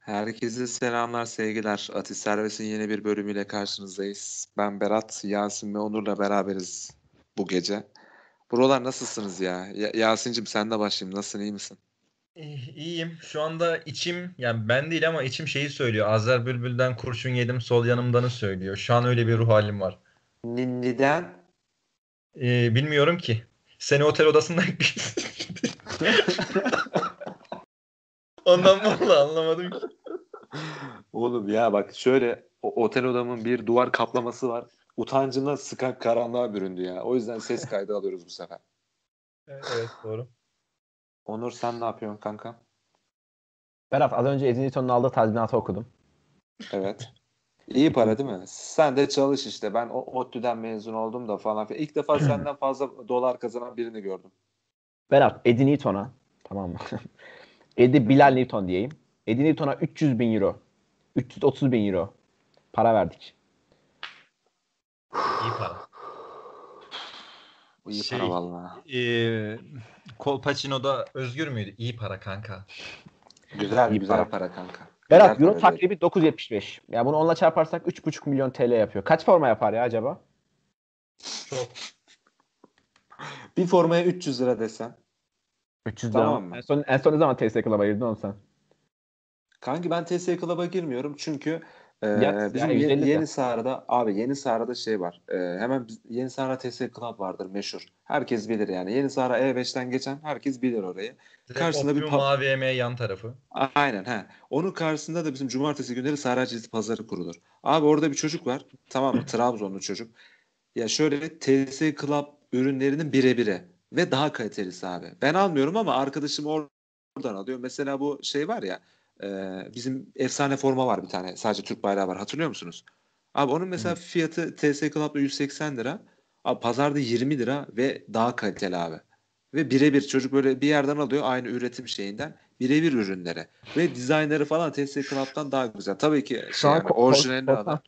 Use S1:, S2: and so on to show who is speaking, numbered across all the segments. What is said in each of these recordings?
S1: Herkese selamlar, sevgiler. Atis Servis'in yeni bir bölümüyle karşınızdayız. Ben Berat, Yasin ve Onur'la beraberiz bu gece. Buralar nasılsınız ya? ya Yasin'cim sen de başlayayım. Nasılsın, iyi misin?
S2: İyiyim. Şu anda içim, yani ben değil ama içim şeyi söylüyor. Azer Bülbül'den kurşun yedim sol yanımdanı söylüyor. Şu an öyle bir ruh halim var.
S1: Neden?
S2: Ee, bilmiyorum ki. Seni otel odasında Ondan vallahi anlamadım ki.
S1: Oğlum ya bak şöyle o, otel odamın bir duvar kaplaması var. Utancına sıkan karanlığa büründü ya. O yüzden ses kaydı alıyoruz bu sefer.
S2: Evet, evet doğru.
S1: Onur sen ne yapıyorsun kanka?
S3: Berat az önce Edin Newton'un aldığı tazminatı okudum.
S1: Evet. İyi para değil mi? Sen de çalış işte. Ben o ODTÜ'den mezun oldum da falan. İlk defa senden fazla dolar kazanan birini gördüm.
S3: Berat Eddie Newton'a tamam mı? Eddie Bilal Newton diyeyim. Eddie Newton'a 300 bin euro. 330 bin euro. Para verdik.
S2: İyi para.
S1: İyi
S2: Şey,
S1: para valla.
S2: Ee, Kolpaçino'da özgür müydü? İyi para kanka.
S1: Güzel
S3: İyi
S1: güzel
S3: para.
S1: para, kanka.
S3: Berat
S1: Güzel
S3: euro takribi 9.75. Ya bunu onunla çarparsak 3.5 milyon TL yapıyor. Kaç forma yapar ya acaba?
S2: Çok.
S1: Bir formaya 300 lira desen.
S3: 300
S1: Tamam
S3: lira.
S1: mı?
S3: En son, en son ne zaman TS Club'a girdin oğlum sen?
S1: Kanki ben TS Club'a girmiyorum çünkü e,
S3: Ya-
S1: bizim
S3: ya
S1: ye-
S3: 150 de.
S1: yeni Sahra'da abi yeni Sahra'da şey var. E, hemen biz- yeni Sahra TS Club vardır meşhur. Herkes bilir yani. Yeni Sahra E5'ten geçen herkes bilir orayı. Karşısında bir
S2: mavi emeğe yan tarafı.
S1: Aynen he. Onun karşısında da bizim cumartesi günleri Sahra Cizli Pazarı kurulur. Abi orada bir çocuk var. Tamam mı? Trabzonlu çocuk. Ya şöyle TS Club ürünlerinin birebiri ve daha kalitelisi abi. Ben almıyorum ama arkadaşım or- oradan alıyor. Mesela bu şey var ya e, bizim efsane forma var bir tane. Sadece Türk bayrağı var. Hatırlıyor musunuz? Abi onun mesela fiyatı TS Club'da 180 lira. Abi pazarda 20 lira ve daha kaliteli abi. Ve birebir çocuk böyle bir yerden alıyor aynı üretim şeyinden birebir ürünleri. Ve dizaynları falan TS Club'dan daha güzel. Tabii ki
S3: Şu
S1: şey
S3: an
S1: yani, orijinalini
S3: korsan-
S1: alır.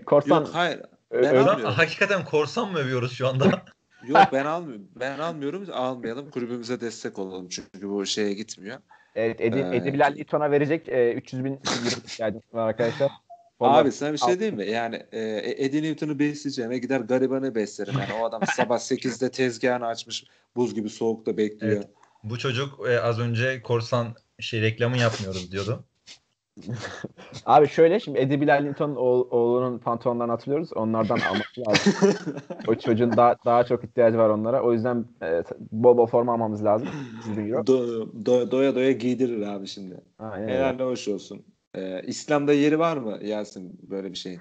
S3: Korsan
S1: Yok hayır. Ben
S3: öyle-
S2: hakikaten korsan mı övüyoruz şu anda?
S1: Yok ben almıyorum. Ben almıyorum. Almayalım. Kulübümüze destek olalım. Çünkü bu şeye gitmiyor.
S3: Evet, Edi,
S1: Ee,
S3: Edi Bilal Newton'a verecek e, 300 bin ihtiyacımız var arkadaşlar.
S1: Abi
S3: Vallahi-
S1: sana bir şey diyeyim mi? Yani e, Eddie Newton'u besleyeceğime gider garibanı beslerim. Yani o adam sabah 8'de tezgahını açmış. Buz gibi soğukta bekliyor.
S2: Evet. Bu çocuk e, az önce korsan şey reklamı yapmıyoruz diyordu.
S3: Abi şöyle şimdi Eddie Bilal Newton'un oğ- oğlunun pantolonlarını hatırlıyoruz. Onlardan alması lazım. o çocuğun daha, daha çok ihtiyacı var onlara. O yüzden e, bol bol forma almamız lazım. 100 bin euro.
S1: Do- do- doya doya giydirir abi şimdi.
S3: Aynen.
S1: Helal hoş olsun. Ee, İslam'da yeri var mı Yasin böyle bir şeyin?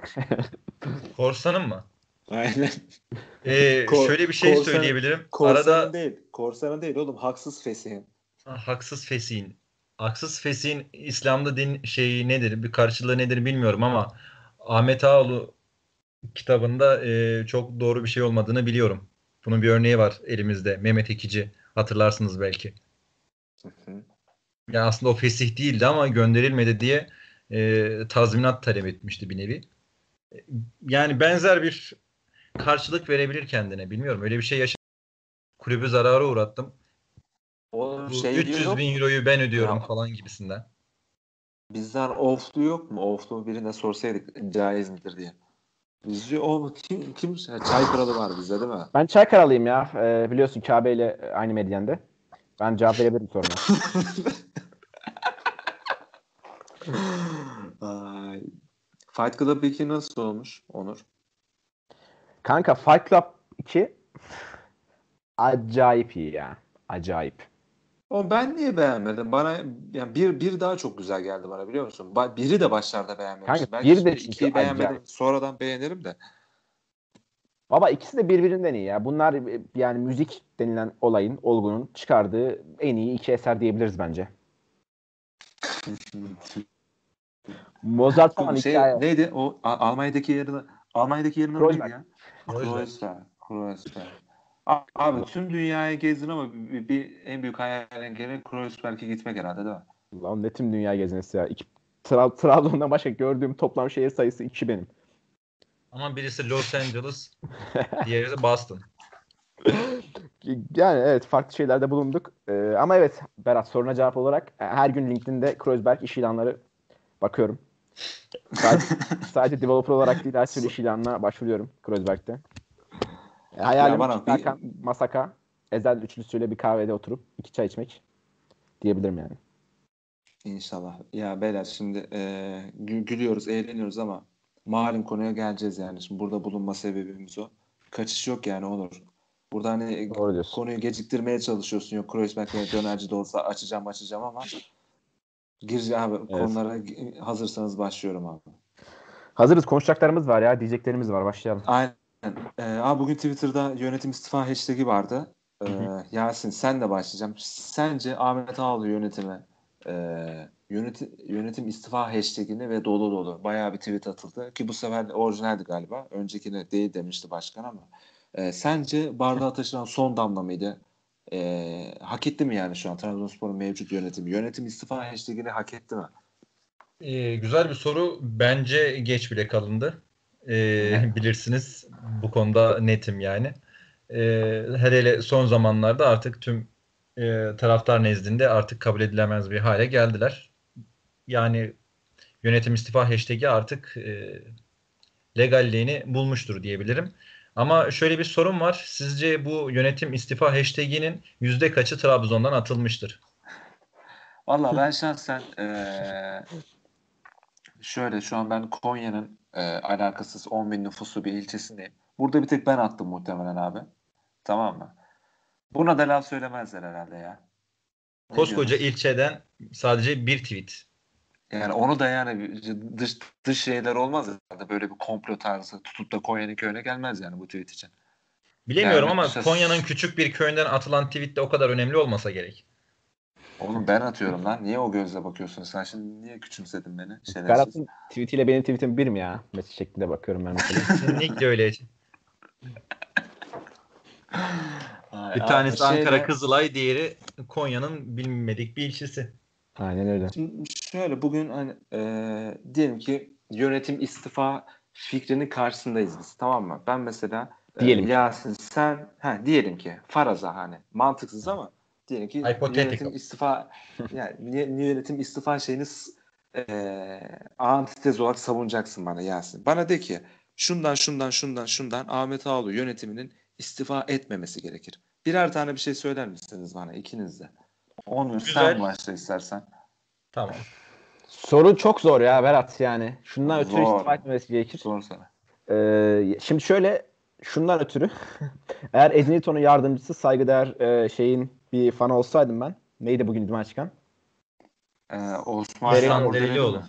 S2: Korsanın mı?
S1: Aynen.
S2: Ee,
S1: Kor-
S2: şöyle bir şey
S1: korsanın-
S2: söyleyebilirim.
S1: Korsanın
S2: Arada
S1: değil. Korsanın değil oğlum. Haksız fesihin.
S2: Ha, haksız fesihin. Haksız fesihin İslam'da din şeyi nedir, bir karşılığı nedir bilmiyorum ama Ahmet Ağaoğlu kitabında e, çok doğru bir şey olmadığını biliyorum. Bunun bir örneği var elimizde. Mehmet Ekici hatırlarsınız belki.
S1: Hı hı.
S2: Yani aslında o fesih değildi ama gönderilmedi diye e, tazminat talep etmişti bir nevi. Yani benzer bir karşılık verebilir kendine. Bilmiyorum öyle bir şey yaşadım. Kulübü zarara uğrattım.
S1: Oğlum şey diyor
S2: 300
S1: yok
S2: bin euroyu ben ödüyorum
S1: Ya.
S2: falan gibisinden.
S1: Bizden oflu yok mu? Oflu birine sorsaydık caiz midir diye. Bizce o kim kim çay kralı var bizde değil mi?
S3: Ben Çaykaralıyım ya. E, biliyorsun Kabe ile aynı medyende. Ben cevap verebilirim soruna.
S1: Fight Club 2 nasıl olmuş Onur?
S3: Kanka Fight Club 2 acayip iyi ya. Acayip.
S1: O ben niye beğenmedim? Bana yani bir bir daha çok güzel geldi bana biliyor musun? Ba- biri de başlarda beğenmemiştim.
S3: Kanka,
S1: Belki
S3: biri de
S1: ikiyi beğenmedim.
S3: acayip.
S1: Sonradan beğenirim de.
S3: Baba ikisi de birbirinden iyi ya. Bunlar yani müzik denilen olayın, olgunun çıkardığı en iyi iki eser diyebiliriz bence. Mozart falan
S1: şey,
S3: hikaye.
S1: neydi? O Almanya'daki yerine Almanya'daki yerine neydi ya?
S2: Kreuzberg.
S1: Kreuzberg. Abi tüm dünyayı gezdin ama bir, bir en büyük hayalin gene Kreuzberg'e gitmek herhalde değil mi?
S3: Lan ne tüm dünya gezinesi ya. İki, Tra- Trabzon'dan başka gördüğüm toplam şehir sayısı iki benim.
S2: Ama birisi Los Angeles, diğeri de Boston.
S3: Yani evet farklı şeylerde bulunduk. Ee, ama evet Berat soruna cevap olarak e, her gün LinkedIn'de Kreuzberg iş ilanları Bakıyorum. Sadece, sadece developer olarak değil her türlü iş ilanına başvuruyorum Kreuzberg'de. E, hayalim
S1: bana bir-
S3: Hakan, Masaka, Ezel üçlüsüyle bir kahvede oturup iki çay içmek diyebilirim yani.
S1: İnşallah. Ya beyler şimdi e, gü- gülüyoruz, eğleniyoruz ama malum konuya geleceğiz yani. Şimdi burada bulunma sebebimiz o. Kaçış yok yani Onur. Burada hani konuyu geciktirmeye çalışıyorsun. Yok Kreuzberg'e dönerci de olsa açacağım açacağım ama gireceğim abi. Konulara gi- hazırsanız başlıyorum abi.
S3: Hazırız. Konuşacaklarımız var ya. Diyeceklerimiz var. Başlayalım.
S1: Aynen. Ee, abi bugün Twitter'da yönetim istifa hashtag'i vardı. Ee, Yasin sen de başlayacağım. Sence Ahmet Ağaoğlu yönetimi e, yönetim, yönetim istifa hashtag'ini ve dolu dolu bayağı bir tweet atıldı. Ki bu sefer orijinaldi galiba. Öncekine değil demişti başkan ama. Ee, sence bardağa taşıran son damla mıydı? Ee, hak etti mi yani şu an Trabzonspor'un mevcut yönetimi? Yönetim istifa hashtag'ini hak etti mi?
S2: Ee, güzel bir soru. Bence geç bile kalındı. Ee, bilirsiniz bu konuda netim yani. Ee, hele son zamanlarda artık tüm e, taraftar nezdinde artık kabul edilemez bir hale geldiler. Yani yönetim istifa hashtag'i artık e, legalliğini bulmuştur diyebilirim. Ama şöyle bir sorun var. Sizce bu yönetim istifa hashtag'inin yüzde kaçı Trabzon'dan atılmıştır?
S1: Valla ben şahsen eee, şöyle şu an ben Konya'nın eee, alakasız 10 bin nüfuslu bir ilçesindeyim. Burada bir tek ben attım muhtemelen abi. Tamam mı? Buna da laf söylemezler herhalde ya. Ne
S2: Koskoca
S1: diyorsun?
S2: ilçeden sadece bir tweet.
S1: Yani onu da yani dış, dış şeyler olmaz herhalde. Böyle bir komplo tarzı tutup da Konya'nın köyüne gelmez yani bu tweet için.
S2: Bilemiyorum
S1: Yani
S2: ama
S1: ses-
S2: Konya'nın küçük bir köyünden atılan tweet de o kadar önemli olmasa gerek.
S1: Oğlum ben atıyorum lan. Niye o gözle bakıyorsun sen? Şimdi niye küçümsedin beni? Şerefsiz.
S3: Berat'ın tweetiyle benim tweetim bir mi ya? Mesaj şeklinde bakıyorum ben mesela.
S2: Kesinlikle öyle.
S1: Ay,
S2: Bir tanesi
S1: şeyde-
S2: Ankara Kızılay, diğeri Konya'nın bilinmedik bir ilçesi.
S3: Aynen öyle.
S1: Şimdi şöyle bugün hani e, diyelim ki yönetim istifa fikrinin karşısındayız biz tamam mı? Ben mesela e,
S3: Diyelim ki.
S1: Yasin sen ha diyelim ki faraza hani mantıksız ama diyelim ki yönetim istifa yani yönetim istifa şeyini e, antitez olarak savunacaksın bana Yasin. Bana de ki şundan şundan şundan şundan Ahmet Ağaoğlu yönetiminin istifa etmemesi gerekir. Birer tane bir şey söyler misiniz bana ikiniz de? Onur
S2: Güzel.
S1: sen başla istersen.
S2: Tamam.
S3: Soru çok zor ya Berat yani. Şundan ötürü
S1: Zor.
S3: istifa etmemesi gerekir.
S1: Sor sana.
S3: Ee, şimdi şöyle şundan ötürü eğer Edinito'nun yardımcısı saygıdeğer e, şeyin bir fanı olsaydım ben neydi bugün dümen çıkan?
S1: Ee, Osman
S3: Dereli-
S1: Yağmur Dereli
S2: Derelioğlu.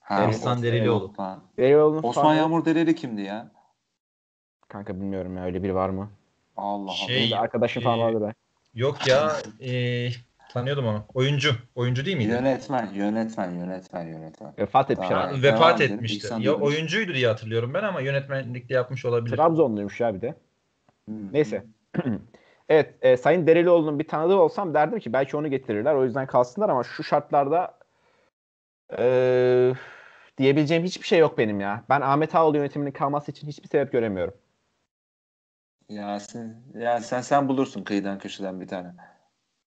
S1: Ha,
S2: Ersan
S1: o-
S2: Derelioğlu.
S1: Osman,
S3: Beyoğlu'nun
S1: Osman
S3: fanı-
S1: Yağmur Dereli kimdi ya?
S3: Kanka bilmiyorum ya öyle biri var mı?
S1: Allah Allah.
S2: Şey-
S3: arkadaşım falan
S2: e,
S3: vardı be.
S2: Yok ya e, tanıyordum onu. Oyuncu. Oyuncu değil miydi?
S1: Yönetmen, yönetmen, yönetmen, yönetmen.
S3: Vefat etmiş
S1: Tamam.
S3: herhalde.
S2: Vefat
S1: Devam
S2: etmişti. Ya oyuncuydu diye hatırlıyorum ben ama yönetmenlikte yapmış olabilir.
S3: Trabzonluymuş ya bir de.
S1: Hmm.
S3: Neyse. evet e, Sayın Derelioğlu'nun bir tanıdığı olsam derdim ki belki onu getirirler. O yüzden kalsınlar ama şu şartlarda e, diyebileceğim hiçbir şey yok benim ya. Ben Ahmet Ağaoğlu yönetiminin kalması için hiçbir sebep göremiyorum.
S1: Yasin, ya sen sen bulursun kıyıdan köşeden bir tane.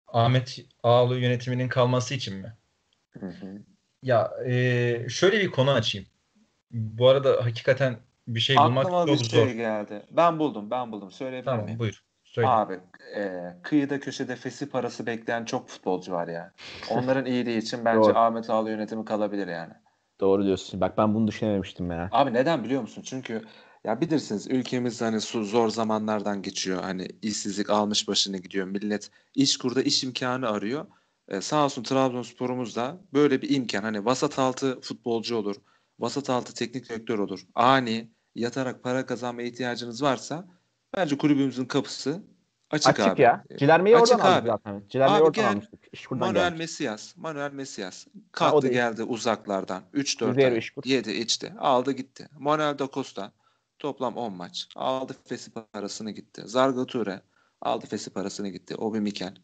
S2: Ahmet Ağaoğlu yönetiminin kalması için mi?
S1: Hı hı.
S2: Ya e, şöyle bir konu açayım. Bu arada hakikaten bir şey bulmak
S1: Aklıma
S2: çok
S1: bir şey
S2: zor.
S1: geldi. Ben buldum, ben buldum. Söyleyebilir
S2: Tamam
S1: miyim?
S2: buyur. Söyle.
S1: Abi, e, kıyıda köşede fesi parası bekleyen çok futbolcu var ya. Onların iyiliği için bence
S3: Doğru.
S1: Ahmet Ağaoğlu yönetimi kalabilir yani.
S3: Doğru diyorsun. Bak ben bunu düşünememiştim ya.
S1: Abi neden biliyor musun? Çünkü ya bilirsiniz ülkemiz hani su- zor zamanlardan geçiyor. Hani işsizlik almış başını gidiyor. Millet iş kurda iş imkanı arıyor. Ee, sağ olsun Trabzonspor'umuz da böyle bir imkan. Hani vasat altı futbolcu olur. Vasat altı teknik direktör olur. Ani yatarak para kazanma ihtiyacınız varsa bence kulübümüzün kapısı açık,
S3: Açık
S1: abi.
S3: ya. Cilermeyi
S1: Açık
S3: oradan aldık
S1: abi.
S3: zaten. Cilermeyi
S1: Abi
S3: oradan
S1: gel,
S3: almıştık. İşkurdan
S1: Manuel
S3: gelmiş.
S1: Mesias. Manuel Mesias.
S3: Ha,
S1: Kalktı
S3: da-
S1: geldi uzaklardan. 3-4
S3: Zero
S1: ay.
S3: işkur.
S1: Yedi içti. Aldı gitti. Manuel da Costa. Toplam 10 maç. Aldı fesi parasını gitti. Zarga Ture. Aldı fesi parasını gitti. Obi Mikel.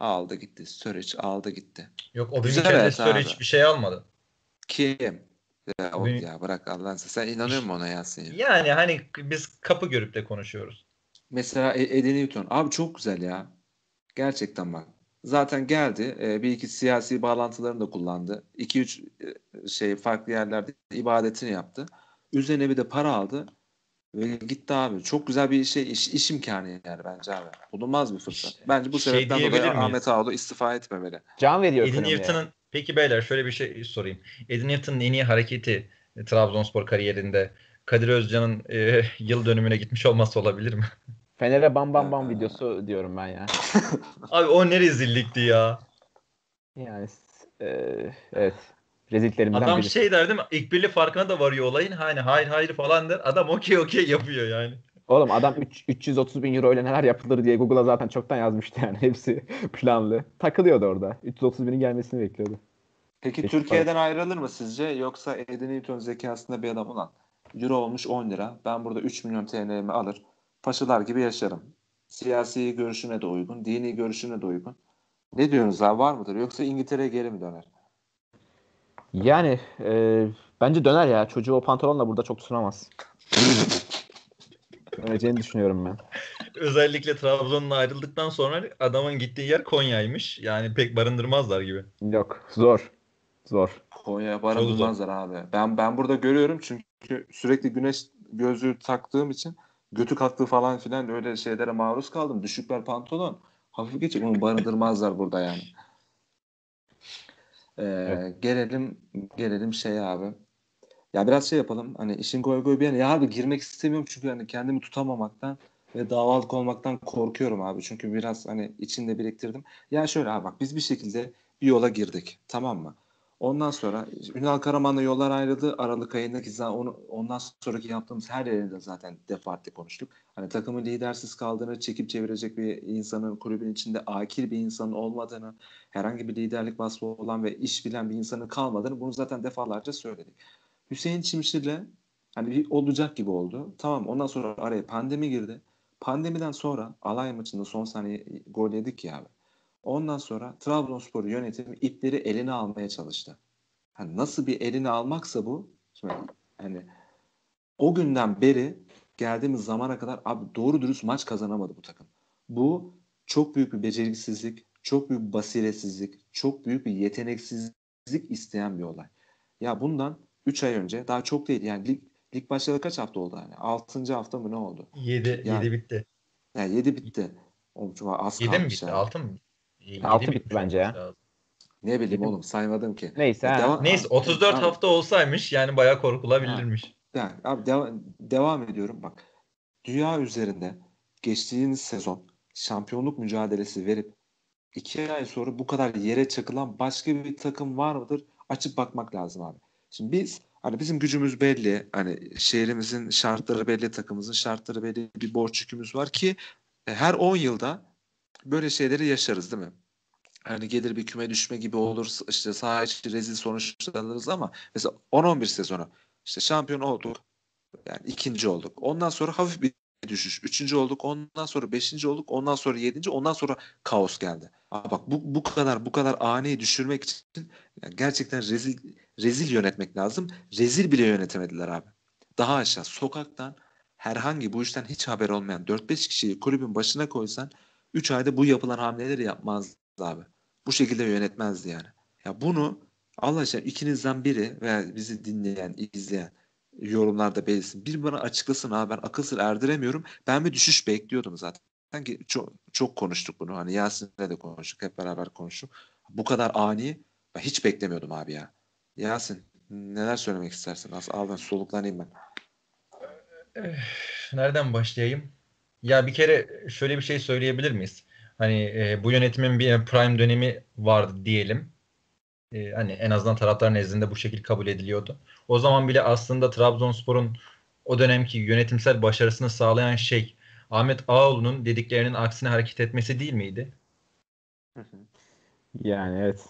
S1: Aldı gitti. Sörüç aldı gitti.
S2: Yok o
S1: Güzel
S2: benim
S1: evet
S2: kendisi
S1: abi.
S2: hiçbir şey almadı.
S1: Kim? Ya, o,
S2: Benim-
S1: ya bırak seversen. Sen inanıyor musun ona Yasin? ya?
S2: Yani hani biz kapı görüp de konuşuyoruz.
S1: Mesela E- Eddie Newton. Abi çok güzel ya. Gerçekten bak. Zaten geldi. e, bir iki siyasi bağlantılarını da kullandı. 2-3 e, şey farklı yerlerde ibadetini yaptı. Üzerine bir de para aldı ve gitti abi. Çok güzel bir şey iş, iş imkanı yani bence abi. Bulunmaz bir fırsat. Bence bu
S2: Şey
S1: sebepten
S2: diyebilir
S1: dolayı
S2: miyiz?
S1: Ahmet Ağaoğlu istifa etmemeli.
S3: Can veriyor
S2: Edin
S3: ekonomiye.
S2: Yırtın'ın peki beyler şöyle bir şey sorayım. Edin Yırtın'ın en iyi hareketi e, Trabzonspor kariyerinde Kadir Özcan'ın e, yıl dönümüne gitmiş olması olabilir mi?
S3: Fener'e bam bam bam videosu diyorum ben ya.
S2: Abi o ne rezillikti ya.
S3: Yani e, evet. Rezilliklerimden
S2: Adam
S3: biri.
S2: şey der değil mi? İlk birli farkına da varıyor olayın. Hani hayır hayır falan der. Adam okey okey yapıyor yani.
S3: Oğlum adam üç- 330 bin euro ile neler yapılır diye Google'a zaten çoktan yazmıştı yani. Hepsi planlı. Takılıyordu orada. 330 binin gelmesini bekliyordu.
S1: Peki
S3: Geçmiş
S1: Türkiye'den ayrılır mı sizce yoksa Edin Newton zekasında bir adam olan Euro olmuş 10 lira. Ben burada 3 milyon TL'mi alır. Paşalar gibi yaşarım. Siyasi görüşüne de uygun, dini görüşüne de uygun. Ne diyorsunuz abi var mıdır? Yoksa İngiltere'ye geri mi döner?
S3: Yani e, bence döner ya. Çocuğu o pantolonla burada çok tutunamaz. Döneceğini düşünüyorum ben.
S2: Özellikle Trabzon'la ayrıldıktan sonra adamın gittiği yer Konya'ymış. Yani pek barındırmazlar gibi.
S3: Yok. Zor. Zor.
S1: Konya'ya barındırmazlar abi. Ben ben burada görüyorum çünkü sürekli güneş gözlüğü taktığım için götü kalktığı falan filan öyle şeylere maruz kaldım. Düşükler pantolon. Hafif geçik onu barındırmazlar burada yani. Ee,
S3: Evet.
S1: Gelelim gelelim şey abi. Ya biraz şey yapalım. Hani işin goy goy bir yana. Ya abi girmek istemiyorum çünkü hani kendimi tutamamaktan ve davalık olmaktan korkuyorum abi. Çünkü biraz hani içinde biriktirdim. Ya şöyle abi bak biz bir şekilde bir yola girdik. Tamam mı? Ondan sonra Ünal Karaman'la yollar ayrıldı. Aralık ayındaki zaten onu, ondan sonraki yaptığımız her yerinde zaten defaatle konuştuk. Hani takımın lidersiz kaldığını, çekip çevirecek bir insanın kulübün içinde akil bir insanın olmadığını, herhangi bir liderlik vasfı olan ve iş bilen bir insanın kalmadığını bunu zaten defalarca söyledik. Hüseyin Çimşir'le hani bir olacak gibi oldu. Tamam ondan sonra araya pandemi girdi. Pandemiden sonra alay maçında son saniye gol yedik ya abi. Ondan sonra Trabzonspor yönetimi ipleri eline almaya çalıştı. Yani nasıl bir eline almaksa bu şimdi yani o günden beri geldiğimiz zamana kadar abi doğru dürüst maç kazanamadı bu takım. Bu çok büyük bir beceriksizlik, çok büyük bir basiretsizlik, çok büyük bir yeteneksizlik isteyen bir olay. Ya bundan 3 ay önce daha çok değil yani lig, lig başladı kaç hafta oldu yani? 6. hafta mı ne oldu?
S2: 7
S1: yani,
S2: 7 bitti.
S1: Yani 7 bitti. Oğlum, az
S2: 7 mi bitti?
S1: Yani.
S2: 6 mı?
S3: 6 bitti bence ya.
S1: Ne bileyim oğlum saymadım ki.
S3: Neyse. E,
S1: devam-
S2: Neyse 34
S1: abi.
S2: hafta olsaymış yani bayağı korkulabilirmiş.
S1: Yani abi de- devam ediyorum bak. Dünya üzerinde geçtiğiniz sezon şampiyonluk mücadelesi verip iki ay sonra bu kadar yere çakılan başka bir takım var mıdır? Açıp bakmak lazım abi. Şimdi biz hani bizim gücümüz belli. Hani şehrimizin şartları belli, takımımızın şartları belli. Bir borç yükümüz var ki e, her 10 yılda böyle şeyleri yaşarız değil mi? Hani gelir bir küme düşme gibi olur işte saha içi rezil sonuçlar alırız ama mesela 10-11 sezonu işte şampiyon olduk. Yani ikinci olduk. Ondan sonra hafif bir düşüş. Üçüncü olduk. Ondan sonra beşinci olduk. Ondan sonra yedinci. Ondan sonra kaos geldi. Aa bak bu, bu kadar bu kadar ani düşürmek için yani gerçekten rezil rezil yönetmek lazım. Rezil bile yönetemediler abi. Daha aşağı sokaktan herhangi bu işten hiç haber olmayan 4-5 kişiyi kulübün başına koysan 3 ayda bu yapılan hamleleri yapmazdı abi. Bu şekilde yönetmezdi yani. Ya bunu Allah aşkına ikinizden biri veya bizi dinleyen, izleyen yorumlarda belirsin. Bir bana açıklasın abi ben akıl erdiremiyorum. Ben bir düşüş bekliyordum zaten. Sanki çok, çok konuştuk bunu. Hani Yasin'le de konuştuk. Hep beraber konuştuk. Bu kadar ani ben hiç beklemiyordum abi ya. Yasin neler söylemek istersin? Az al ben soluklanayım ben.
S2: Nereden başlayayım? Ya bir kere şöyle bir şey söyleyebilir miyiz? Hani e, bu yönetimin bir prime dönemi vardı diyelim. E, hani en azından taraftar nezdinde bu şekilde kabul ediliyordu. O zaman bile aslında Trabzonspor'un o dönemki yönetimsel başarısını sağlayan şey Ahmet Ağaoğlu'nun dediklerinin aksine hareket etmesi değil miydi?
S3: Yani evet.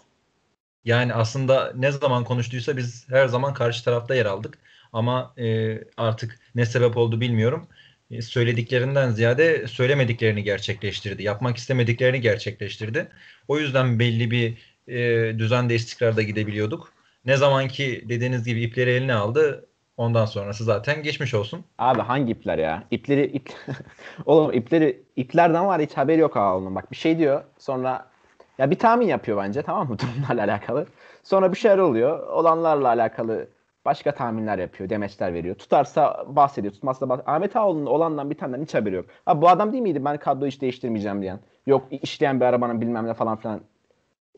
S2: Yani aslında ne zaman konuştuysa biz her zaman karşı tarafta yer aldık. Ama e, artık ne sebep oldu bilmiyorum. E, söylediklerinden ziyade söylemediklerini gerçekleştirdi. Yapmak istemediklerini gerçekleştirdi. O yüzden belli bir e, düzende istikrarda gidebiliyorduk. Ne zaman ki dediğiniz gibi ipleri eline aldı ondan sonrası zaten geçmiş olsun.
S3: Abi hangi ipler ya? İpleri ip Oğlum ipleri iplerden var hiç haberi yok ağalının. Bak bir şey diyor sonra Ya bir tahmin yapıyor bence tamam mı durumlarla alakalı. Sonra bir şeyler oluyor. Olanlarla alakalı başka tahminler yapıyor. Demeçler veriyor. Tutarsa bahsediyor. Tutmazsa bahsediyor. Ahmet Ağoğlu'nun olandan bir tane hiç haberi yok. Ha bu adam değil miydi ben kadroyu hiç değiştirmeyeceğim diyen. Yok işleyen bir arabanın bilmem ne falan filan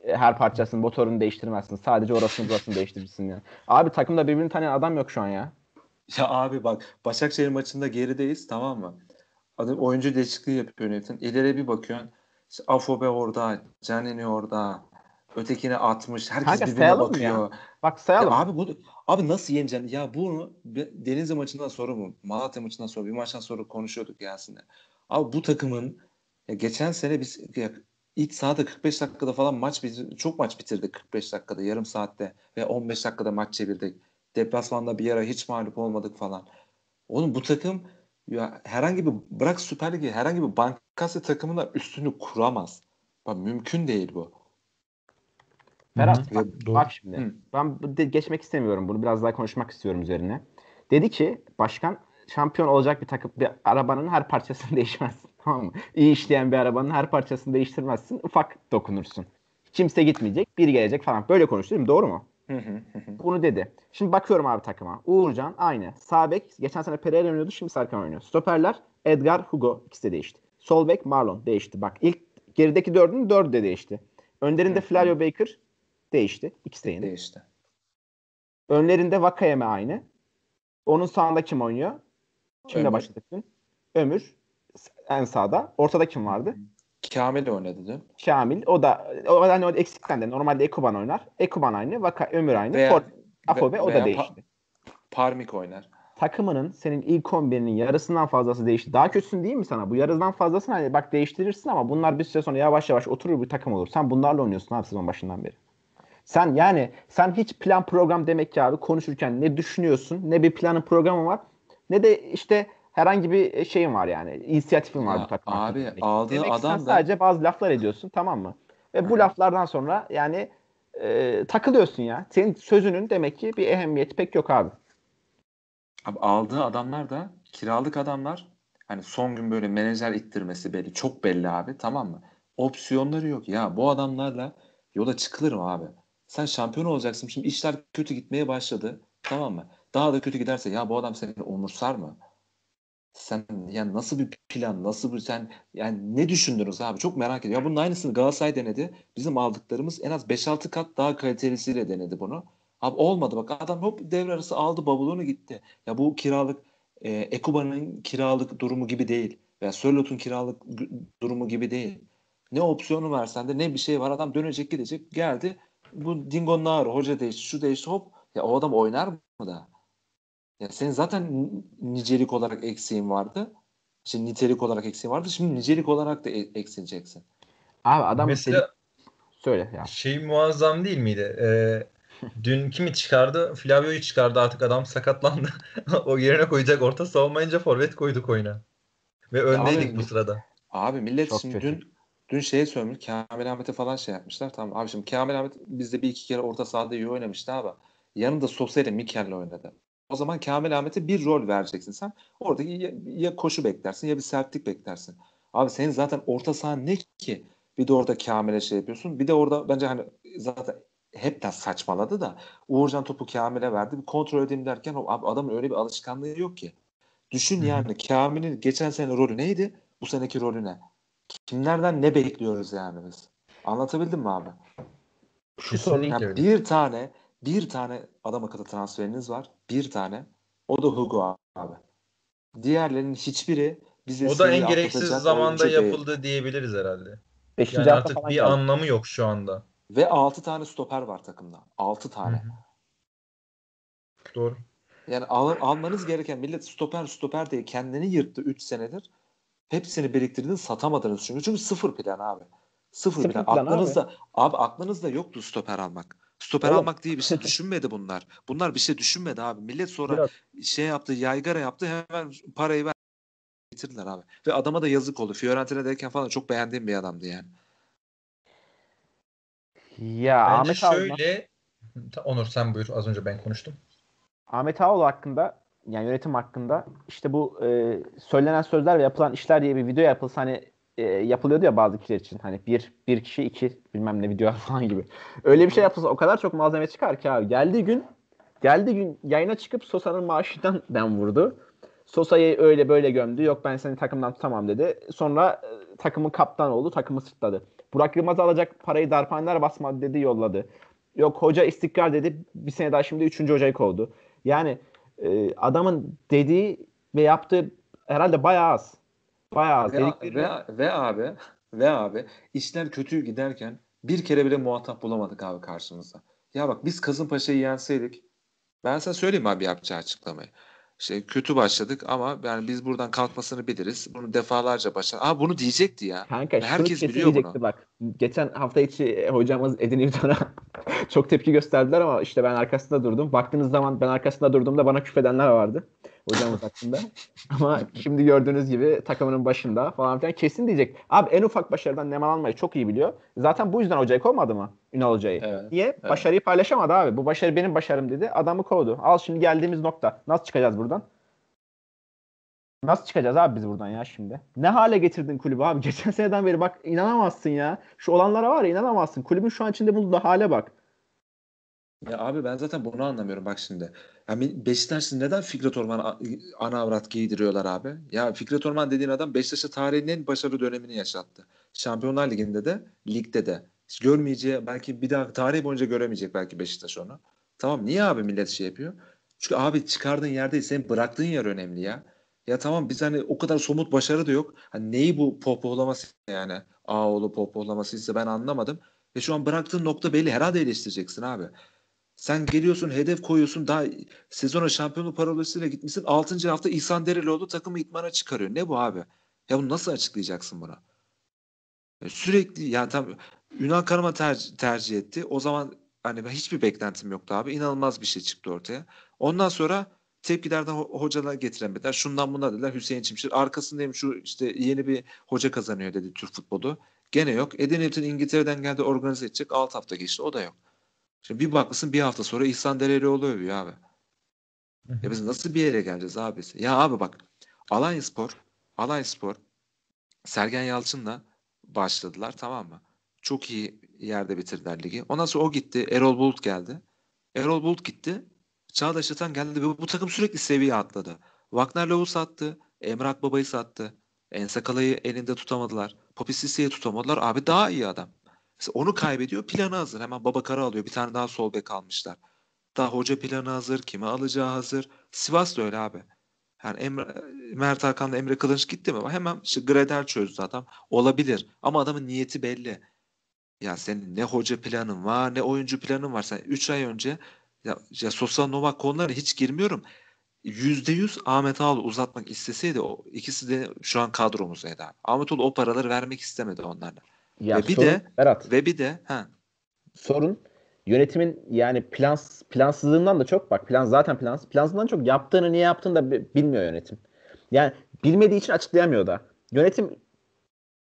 S3: e, her parçasını motorunu değiştirmezsin. Sadece orasını burasını değiştirirsin ya. Abi takımda birbirini tanıyan adam yok şu an ya.
S1: Ya abi bak Başakşehir maçında gerideyiz tamam mı? Adam oyuncu değişikliği yapıyor yönetim. İleri bir bakıyorsun. Afobe orada, Canini orada. Ötekine atmış. Herkes
S3: Kanka
S1: birbirine bakıyor.
S3: ya? Bak sayalım.
S1: Ya abi bu abi nasıl yeneceksin? Ya bunu Denizli maçından sonra mı? Malatya maçından sonra bir maçtan sonra konuşuyorduk Yasin'le. Abi bu takımın ya geçen sene biz ya ilk sahada 45 dakikada falan maç bitir- çok maç bitirdik 45 dakikada, yarım saatte ve 15 dakikada maç çevirdik. Deplasmanda bir ara hiç mağlup olmadık falan. Oğlum bu takım ya herhangi bir bırak Süper Lig'i herhangi bir Bankasya takımına üstünü kuramaz. Bak mümkün değil bu.
S3: Ferhat bak,
S2: Doğru.
S3: bak şimdi.
S1: Hı.
S3: Ben de- geçmek istemiyorum bunu. Biraz daha konuşmak istiyorum üzerine. Dedi ki başkan şampiyon olacak bir takım bir arabanın her parçasını değişmezsin. Tamam mı? İyi işleyen bir arabanın her parçasını değiştirmezsin. Ufak dokunursun. Kimse gitmeyecek. Biri gelecek falan. Böyle konuştu değil mi? Doğru mu? Bunu dedi. Şimdi bakıyorum abi takıma. Uğurcan aynı. Sağ bek geçen sene Pereira oynuyordu. Şimdi Serkan oynuyor. Stoperler Edgar, Hugo ikisi de değişti. Sol bek Marlon değişti. Bak ilk gerideki dördünün dördü de değişti.
S1: Hı.
S3: Flavio Baker değişti. İkisi de yeni.
S1: Değişti.
S3: Önlerinde Vakayeme aynı. Onun sağında kim oynuyor? Kimle
S1: Ömür.
S3: başladık dün? Ömür en sağda. Ortada kim vardı?
S1: Kamil oynadı dün.
S3: Kamil. O da o hani o eksikten de normalde Ekuban oynar. Ekuban aynı. Vaka, Ömür aynı.
S1: Veya-
S3: Fort, Afobe o da
S1: Pa-
S3: değişti.
S1: Parmik oynar.
S3: Takımının senin ilk 11'inin yarısından fazlası değişti. Daha kötüsün değil mi sana? Bu yarısından fazlasını hani bak değiştirirsin ama bunlar bir süre sonra yavaş yavaş oturur bir takım olur. Sen bunlarla oynuyorsun abi sezon başından beri. Sen yani sen hiç plan program demek ki abi konuşurken ne düşünüyorsun ne bir planın programı var ne de işte herhangi bir şeyin var yani inisiyatifin var
S1: Ya
S3: bu takım.
S1: abi,
S3: hakkında.
S1: aldığı
S3: Demek ki sen
S1: adam da-
S3: sadece bazı laflar ediyorsun tamam mı? Ve bu
S1: Hı.
S3: laflardan sonra yani e, takılıyorsun ya. Senin sözünün demek ki bir ehemmiyeti pek yok abi.
S1: Abi aldığı adamlar da kiralık adamlar. Hani son gün böyle menajer ittirmesi belli. Çok belli abi tamam mı? Opsiyonları yok. Ya bu adamlarla yola çıkılır mı abi? Sen şampiyon olacaksın. Şimdi işler kötü gitmeye başladı. Tamam mı? Daha da kötü giderse ya bu adam seni umursar mı? Sen yani nasıl bir plan, nasıl bir sen yani ne düşündünüz abi? Çok merak ediyorum. Ya bunun aynısını Galatasaray denedi. Bizim aldıklarımız en az 5-6 kat daha kalitelisiyle denedi bunu. Abi olmadı bak adam hop devre arası aldı bavulunu gitti. Ya bu kiralık e, Ekuba'nın kiralık durumu gibi değil. Veya Sörlot'un kiralık durumu gibi değil. Ne opsiyonu versen de ne bir şey var adam dönecek gidecek geldi. Bu Dingo Nar hoca değişti şu değişti hop. Ya o adam oynar mı da? Ya senin zaten nicelik olarak eksiğin vardı. Şimdi nitelik olarak eksiğin vardı. Şimdi nicelik olarak da e- eksileceksin.
S3: Abi adam
S2: Mesela
S3: söyle ya.
S2: şey muazzam değil miydi? Ee, dün kimi çıkardı? Flavio'yu çıkardı artık adam sakatlandı. o yerine koyacak orta savunmayınca forvet koyduk oyuna. Ve öndeydik
S1: abi,
S2: bu sırada.
S1: Abi millet
S3: Çok
S1: şimdi
S3: kötü.
S1: dün dün şeye söylemiş. Kamil Ahmet'e falan şey yapmışlar. Tamam abi şimdi Kamil Ahmet bizde bir iki kere orta sahada iyi oynamıştı abi. Yanında Sosa ile Mikel'le oynadı. O zaman Kamil Ahmet'e bir rol vereceksin sen. Orada ya, ya koşu beklersin ya bir sertlik beklersin. Abi senin zaten orta sahan ne ki? Bir de orada Kamil'e şey yapıyorsun. Bir de orada bence hani zaten hepten saçmaladı da Uğurcan topu Kamil'e verdi. Bir kontrol edeyim derken o- abi adamın öyle bir alışkanlığı yok ki. Düşün yani Kamil'in geçen sene rolü neydi? Bu seneki rolü ne? Kimlerden ne bekliyoruz yani biz? Anlatabildim mi abi?
S3: Şu sorun
S1: Yani bir tane bir tane adam akıllı transferiniz var. Bir tane. O da Hugo abi. Diğerlerinin hiçbiri bize
S2: O da en gereksiz zamanda
S1: oyuncu değil.
S2: yapıldı diyebiliriz herhalde.
S3: 5.
S2: Yani
S3: hafta
S2: artık
S3: falan
S2: bir
S3: geldi.
S2: anlamı yok şu anda.
S1: Ve 6 tane stoper var takımda. 6 tane.
S2: Hı hı. Doğru.
S1: Yani al, almanız gereken millet stoper stoper diye kendini yırttı 3 senedir. Hepsini biriktirdiniz satamadınız çünkü. Çünkü sıfır plan abi. Sıfır,
S3: Sıfır
S1: plan.
S3: plan abi.
S1: aklınızda abi. aklınızda yoktu stoper almak. Stoper
S3: Oğlum.
S1: almak diye bir şey düşünmedi bunlar. Bunlar bir şey düşünmedi abi. Millet sonra
S3: Biraz-
S1: şey yaptı, yaygara yaptı. Hemen parayı ver bitirdiler abi. Ve adama da yazık oldu. Fiorentina'dayken falan çok beğendiğim bir adamdı yani.
S3: Ya
S2: Bence
S3: Ahmet
S2: şöyle Onur sen buyur. Az önce ben konuştum.
S3: Ahmet Ağoğlu hakkında yani yönetim hakkında işte bu e, söylenen sözler ve yapılan işler diye bir video yapılsa hani e, yapılıyordu ya bazı kişiler için. Hani bir, bir kişi iki bilmem ne video falan gibi. Öyle bir şey yapılsa o kadar çok malzeme çıkar ki abi. Geldiği gün geldiği gün yayına çıkıp Sosa'nın maaşından dem vurdu. Sosa'yı öyle böyle gömdü. Yok ben seni takımdan tutamam dedi. Sonra e, takımın kaptan oldu. Takımı sırtladı. Burak Yılmaz alacak parayı darphaneler basmadı dedi yolladı. Yok hoca istikrar dedi. Bir sene daha şimdi üçüncü hocayı kovdu. Yani e, adamın dediği ve yaptığı herhalde bayağı az. Bayağı az.
S1: Ve,
S3: Dedikleri-
S1: ve, ve abi ve abi işler kötü giderken bir kere bile muhatap bulamadık abi karşımızda. Ya bak biz Kasımpaşa'yı yenseydik ben sana söyleyeyim abi yapacağı açıklamayı. İşte kötü başladık ama yani biz buradan kalkmasını biliriz. Bunu defalarca başar. Aa bunu diyecekti ya.
S3: Kanka şunu
S1: Herkes biliyor bunu.
S3: bak. Geçen hafta içi e, hocamız Edin İvdan'a çok tepki gösterdiler ama işte ben arkasında durdum. Baktığınız zaman ben arkasında durduğumda bana küfedenler vardı. Hocamız hakkında. ama şimdi gördüğünüz gibi takımının başında falan filan kesin diyecek. Abi en ufak başarıdan nemalanmayı çok iyi biliyor. Zaten bu yüzden hocayı kovmadı mı? Ünal hocayı.
S1: Evet.
S3: Niye? Başarıyı paylaşamadı abi. Bu başarı benim başarım dedi. Adamı kovdu. Al şimdi geldiğimiz nokta. Nasıl çıkacağız buradan? Nasıl çıkacağız abi biz buradan ya şimdi? Ne hale getirdin kulübü abi? Geçen seneden beri bak inanamazsın ya. Şu olanlara var ya inanamazsın. Kulübün şu an içinde bulunduğu hale bak.
S1: Ya abi ben zaten bunu anlamıyorum bak şimdi. Yani Beşiktaş neden Fikret Orman ana avrat giydiriyorlar abi? Ya Fikret Orman dediğin adam Beşiktaş'a tarihin en başarılı dönemini yaşattı. Şampiyonlar Ligi'nde de, ligde de. Hiç görmeyeceği, belki bir daha tarih boyunca göremeyecek belki Beşiktaş onu. Tamam niye abi millet şey yapıyor? Çünkü abi çıkardığın yer değil, senin bıraktığın yer önemli ya. Ya tamam biz hani o kadar somut başarı da yok. Hani neyi bu pohpohlaması yani? Ağoğlu pohpohlamasıysa ben anlamadım. Ve şu an bıraktığın nokta belli. Herhalde eleştireceksin abi. Sen geliyorsun hedef koyuyorsun daha sezona şampiyonluk parolasıyla gitmişsin 6. hafta İhsan Derelioğlu takımı itmana çıkarıyor. Ne bu abi? Ya bunu nasıl açıklayacaksın buna? Ya sürekli yani tam Ünal Karaman tercih, tercih etti. O zaman hani ben hiçbir beklentim yoktu abi. İnanılmaz bir şey çıktı ortaya. Ondan sonra tepkilerden ho- hocalar getiremediler. Şundan buna dediler. Hüseyin Çimşir arkasındayım şu işte yeni bir hoca kazanıyor dedi Türk futbolu. Gene yok. Eden Newton İngiltere'den geldi organize edecek. 6 hafta geçti. O da yok. Şimdi bir bakmışsın bir hafta sonra İhsan Derelioğlu övüyor abi. Ya biz nasıl bir yere geleceğiz abi? Ya abi bak Alanya Spor, Alanya Spor Sergen Yalçın'la başladılar tamam mı? Çok iyi yerde bitirdiler ligi. Ondan sonra o gitti. Erol Bulut geldi. Erol Bulut gitti. Çağdaş Atan geldi ve bu takım sürekli seviye atladı. Wagner Love'u sattı. Emre Akbaba'yı sattı. Ensakala'yı elinde tutamadılar. Popi Sisse'yi tutamadılar. Abi daha iyi adam. Mesela onu kaybediyor. Planı hazır. Hemen Babakar'ı alıyor. Bir tane daha sol bek almışlar. Daha hoca planı hazır. Kimi alacağı hazır. Sivas da öyle abi. Yani Emre, Mert Hakan'la Emre Kılınç gitti mi? Hemen işte Gradel çözdü adam. Olabilir. Ama adamın niyeti belli. Ya senin ne hoca planın var ne oyuncu planın var. Sen 3 ay önce ya, ya Sosa Novak konularına hiç girmiyorum. %100 Ahmet Ağalı uzatmak isteseydi o ikisi de şu an kadromuzdaydı abi. Ahmet Ağalı o paraları vermek istemedi onlarla.
S3: Ya
S1: Ve bir
S3: sorun,
S1: de-
S3: Berat,
S1: Ve bir de ha
S3: sorun yönetimin yani plans plansızlığından da çok bak plan zaten plans plansızlığından çok yaptığını niye yaptığını da bi- bilmiyor yönetim. Yani bilmediği için açıklayamıyor da. Yönetim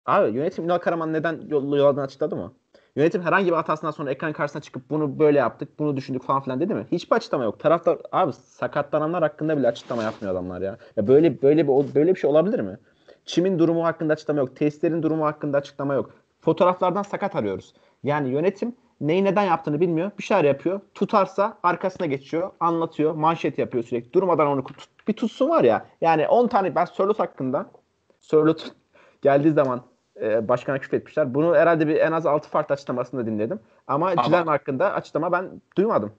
S3: abi yönetim Ünal Karaman neden yol- yolladığını açıkladı mı? Yönetim herhangi bir hatasından sonra ekran karşısına çıkıp bunu böyle yaptık, bunu düşündük falan filan dedi mi? Hiçbir açıklama yok. Taraftar abi sakatlananlar hakkında bile açıklama yapmıyor adamlar ya. ya böyle böyle bir böyle bir şey olabilir mi? Çimin durumu hakkında açıklama yok. Testlerin durumu hakkında açıklama yok. Fotoğraflardan sakat arıyoruz. Yani yönetim neyi neden yaptığını bilmiyor. Bir şeyler yapıyor. Tutarsa arkasına geçiyor. Anlatıyor. Manşet yapıyor sürekli. Durmadan onu tut, bir tutsun var ya. Yani 10 tane ben Sörlot hakkında Sörlot geldiği zaman e, başkana küfretmişler. Bunu herhalde bir en az 6 farklı açıklamasını da dinledim. Ama,
S1: Ama-
S3: Cilen hakkında açıklama ben duymadım.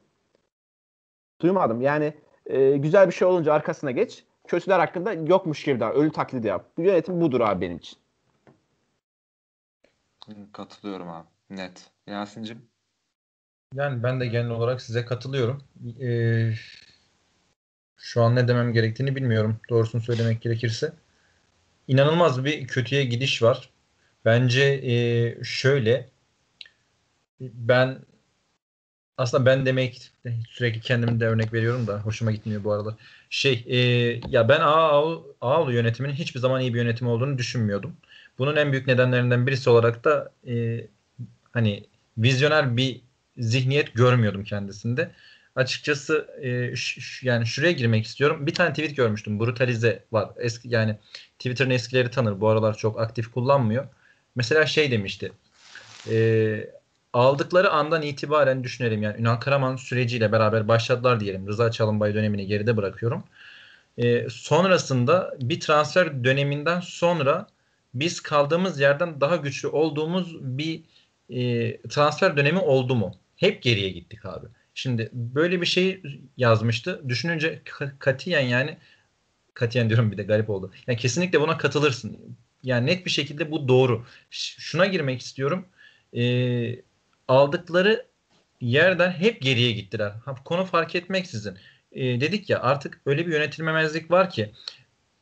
S3: Duymadım. Yani e, güzel bir şey olunca arkasına geç. Kötüler hakkında yokmuş gibi daha. Ölü taklidi yap. Bu yönetim budur abi benim için.
S1: Katılıyorum abi. Net. Yasin'cim
S2: Yani ben de genel olarak size katılıyorum. Ee, şu an ne demem gerektiğini bilmiyorum. Doğrusunu söylemek gerekirse. İnanılmaz bir kötüye gidiş var. Bence e, şöyle ben aslında ben demek sürekli kendimi de örnek veriyorum da hoşuma gitmiyor bu arada. Şey e, ya ben Ağaoğlu, Ağaoğlu yönetiminin hiçbir zaman iyi bir yönetim olduğunu düşünmüyordum. Bunun en büyük nedenlerinden birisi olarak da e, hani vizyoner bir zihniyet görmüyordum kendisinde. açıkçası e, ş- yani şuraya girmek istiyorum. Bir tane tweet görmüştüm. Brutalize var. Eski yani Twitter'ın eskileri tanır. Bu aralar çok aktif kullanmıyor. Mesela şey demişti. E, aldıkları andan itibaren düşünelim yani Ünal Karaman süreciyle beraber başladılar diyelim. Rıza Çalınbay dönemini geride bırakıyorum. E, sonrasında bir transfer döneminden sonra biz kaldığımız yerden daha güçlü olduğumuz bir e, transfer dönemi oldu mu? Hep geriye gittik abi. Şimdi böyle bir şey yazmıştı. Düşününce katiyen yani katiyen diyorum bir de garip oldu. Yani kesinlikle buna katılırsın. Yani net bir şekilde bu doğru. Şuna girmek istiyorum. E, aldıkları yerden hep geriye gittiler. Ha, konu fark etmeksizin. E, dedik ya artık öyle bir yönetilmemezlik var ki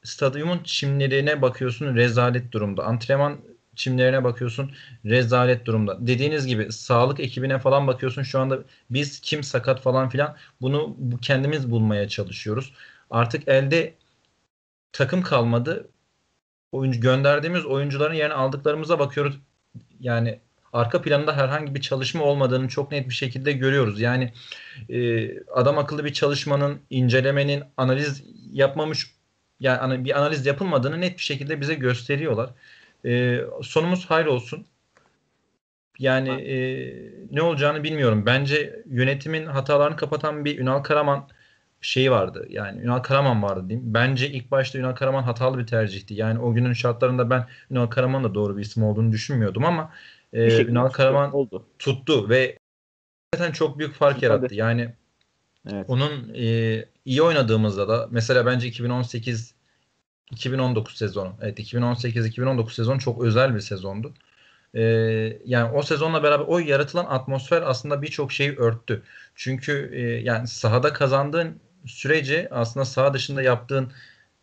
S2: stadyumun çimlerine bakıyorsun rezalet durumda. Antrenman çimlerine bakıyorsun rezalet durumda. Dediğiniz gibi sağlık ekibine falan bakıyorsun şu anda biz kim sakat falan filan bunu kendimiz bulmaya çalışıyoruz. Artık elde takım kalmadı. Oyuncu gönderdiğimiz oyuncuların yerine aldıklarımıza bakıyoruz. Yani arka planında herhangi bir çalışma olmadığını çok net bir şekilde görüyoruz. Yani e, adam akıllı bir çalışmanın, incelemenin, analiz yapmamış yani bir analiz yapılmadığını net bir şekilde bize gösteriyorlar. E, sonumuz hayır olsun. Yani e, ne olacağını bilmiyorum. Bence yönetimin hatalarını kapatan bir Ünal Karaman şeyi vardı. Yani Ünal Karaman vardı diyeyim. Bence ilk başta Ünal Karaman hatalı bir tercihti. Yani o günün şartlarında ben Ünal Karaman da doğru bir isim olduğunu düşünmüyordum ama e, Ünal Karaman oldu. tuttu ve zaten çok büyük fark yarattı. Yani evet. onun e, iyi oynadığımızda da mesela bence 2018 2019 sezonu. Evet 2018-2019 sezon çok özel bir sezondu. Ee, yani o sezonla beraber o yaratılan atmosfer aslında birçok şeyi örttü. Çünkü e, yani sahada kazandığın sürece aslında saha dışında yaptığın